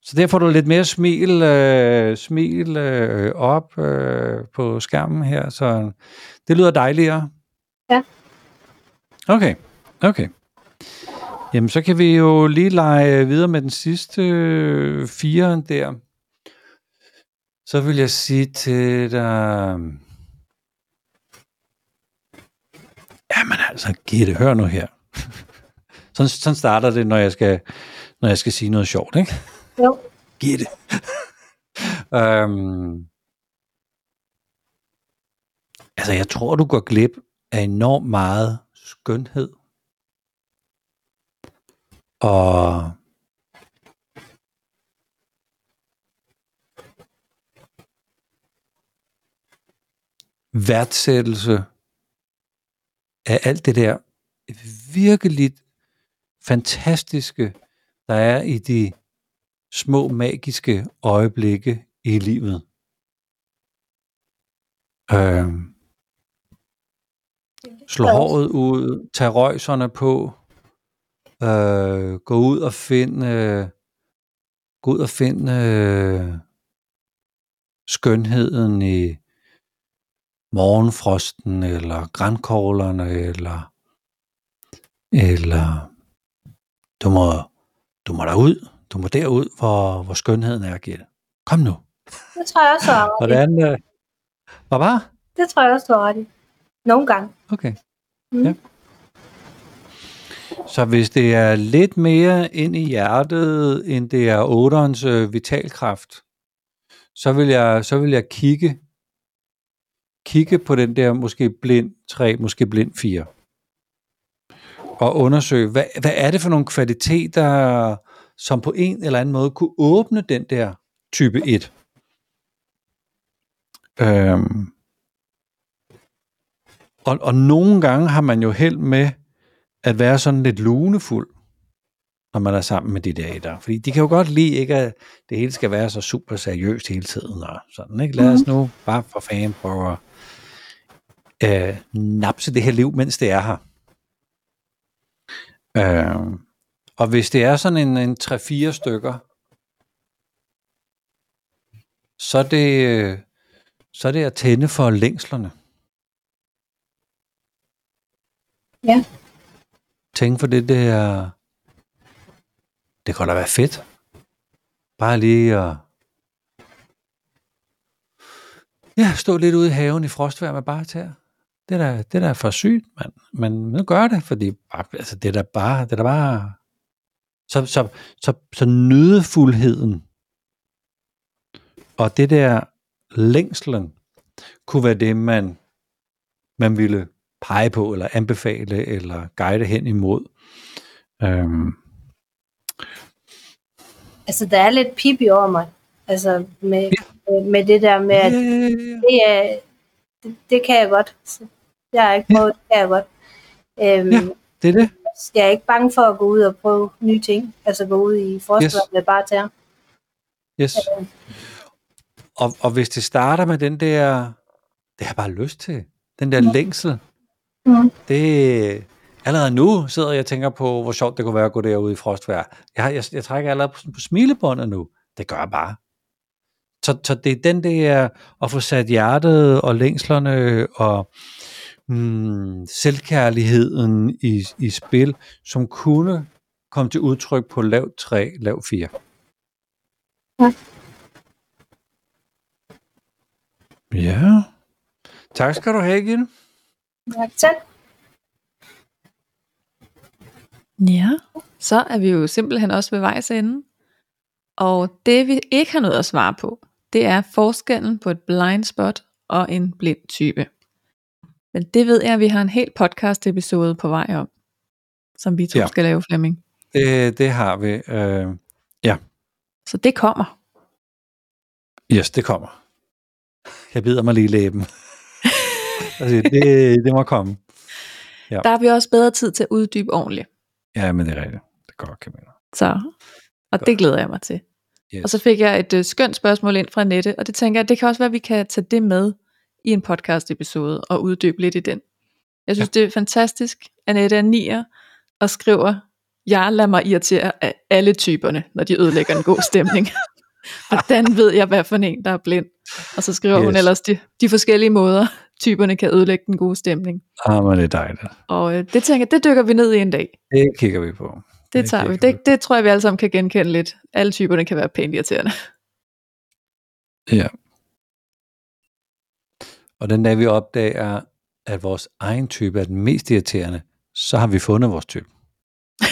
så der får du lidt mere smil, øh, smil øh, op øh, på skærmen her, så det lyder dejligere. Okay, okay. Jamen, så kan vi jo lige lege videre med den sidste øh, fire der. Så vil jeg sige til dig... Jamen altså, Gitte, hør nu her. sådan, sådan starter det, når jeg skal, når jeg skal sige noget sjovt, ikke? Jo. Gitte. øhm, altså, jeg tror, du går glip af enormt meget skønhed. Og værdsættelse af alt det der virkelig fantastiske, der er i de små magiske øjeblikke i livet. Øhm, slå håret ud, tag røjserne på, øh, gå ud og finde, øh, gå ud og finde øh, skønheden i morgenfrosten, eller grankoglerne, eller, eller du må, du må derud, du må derud, hvor, hvor skønheden er, Gitte. Kom nu. Det tror jeg også, du har ret. Hvordan, øh, hvad var? Det tror jeg også, du har ret i. Nogle gange. Okay. Mm. Ja. Så hvis det er lidt mere ind i hjertet, end det er otterens øh, vitalkraft, så vil jeg, så vil jeg kigge, kigge på den der måske blind 3, måske blind 4. Og undersøge, hvad, hvad er det for nogle kvaliteter, som på en eller anden måde kunne åbne den der type 1. Øhm, og, og nogle gange har man jo held med at være sådan lidt lunefuld, når man er sammen med de der etter. Fordi de kan jo godt lide ikke, at det hele skal være så super seriøst hele tiden. Og sådan, ikke? Lad os nu bare for fanden prøve at øh, napse det her liv, mens det er her. Øh, og hvis det er sådan en, en 3-4 stykker, så er det, øh, så er det at tænde for længslerne. Ja. Tænk for det der, det kan da være fedt. Bare lige at ja, stå lidt ude i haven i frostvær med bare tæer. Det er da, det er da for sygt, mand. Men nu gør det, fordi altså, det er da bare, det er da bare så, så, så, så nydefuldheden og det der længslen kunne være det, man, man ville pege på, eller anbefale, eller guide hen imod. Øhm, Altså, der er lidt pip i over mig. Altså, med, ja. med det der med, at ja, ja, ja. det, er, det, det kan jeg godt. Jeg har ikke prøvet, det kan jeg godt. Øhm, Ja. Det er det. Jeg er ikke bange for at gå ud og prøve nye ting. Altså gå ud i forsvar Yes. med bare tæer. Yes. Og, og hvis det starter med den der, det har jeg bare lyst til, den der længsel, Mm. det, allerede nu sidder jeg og tænker på, hvor sjovt det kunne være at gå derude i frostvejr. Jeg, jeg, jeg trækker allerede på, på smilebåndet nu. Det gør jeg bare. Så, så det er den der, at få sat hjertet og længslerne og mm, selvkærligheden i, i spil, som kunne komme til udtryk på lav 3, lav 4. Ja. Ja. Tak skal du have, Gitte. Ja, selv. Ja, så er vi jo simpelthen også ved vejs ende. Og det vi ikke har noget at svare på, det er forskellen på et blind spot og en blind type. Men det ved jeg, at vi har en hel podcast episode på vej om, som vi to Ja. ja. skal lave, Flemming. Det, det har vi. Øh, Så det kommer. yes, det kommer. Jeg bider mig lige i læben. Altså, det, det må komme. Ja. Der har vi også bedre tid til at uddybe ordentligt. Ja, men det er rigtigt. Det går Camilla. Så, og det glæder jeg mig til. Yes. Og så fik jeg et øh, skønt spørgsmål ind fra Nette, og det tænker jeg, det kan også være, at vi kan tage det med i en podcast episode og uddybe lidt i den. Jeg synes, ja. det er fantastisk. Annette er nier og skriver, jeg lader mig irritere af alle typerne, når de ødelægger en god stemning. Hvordan ved jeg, hvad for en, der er blind? Og så skriver yes. hun ellers de, de forskellige måder, typerne kan ødelægge den gode stemning. Ah, men det er dejligt. Og øh, det tænker det dykker vi ned i en dag. Det kigger vi på. Det tager vi. Det, det tror jeg, vi alle sammen kan genkende lidt. Alle typerne kan være pænt irriterende. Ja. Og den dag vi opdager, at vores egen type er den mest irriterende, så har vi fundet vores type.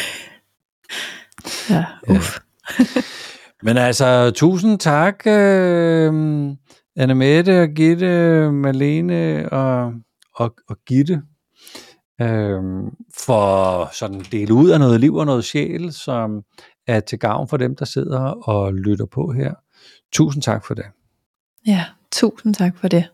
Ja, uff. Men altså, tusind tak, øh, Anne Mette og Gitte, Malene og, og, og Gitte, øh, for sådan dele ud af noget liv og noget sjæl, som er til gavn for dem, der sidder og lytter på her. Tusind tak for det. Ja, tusind tak for det.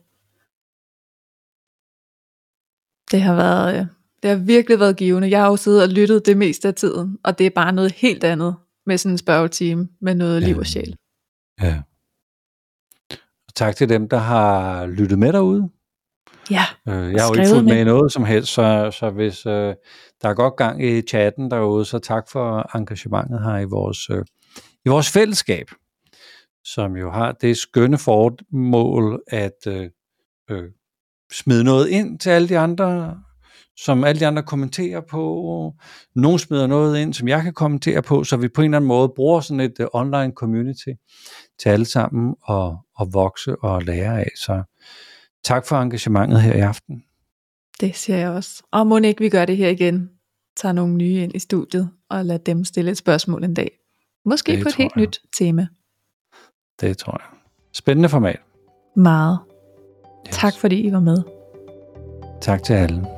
Det har været, øh, det har virkelig været givende. Jeg har jo siddet og lyttet det meste af tiden, og det er bare noget helt andet med sådan en spørgetime med noget liv og sjæl. Ja. Tak til dem, der har lyttet med derude. Ja, Øh, jeg har jo ikke fulgt med med. noget som helst, så, så hvis øh, der er godt gang i chatten derude, så tak for engagementet her i vores, øh, i vores fællesskab, som jo har det skønne formål at øh, øh, smide noget ind til alle de andre, som alle de andre kommenterer på. Nogle smider noget ind, som jeg kan kommentere på, så vi på en eller anden måde bruger sådan et uh, online community til alle sammen at, at vokse og lære af. Så tak for engagementet her i aften. det siger jeg også. Og må ikke vi gør det her igen. Tager nogle nye ind i studiet og lader dem stille et spørgsmål en dag. Måske Det på et helt jeg. nyt tema. Det tror jeg. Spændende format. Meget. Yes. Tak fordi I var med. Tak til alle.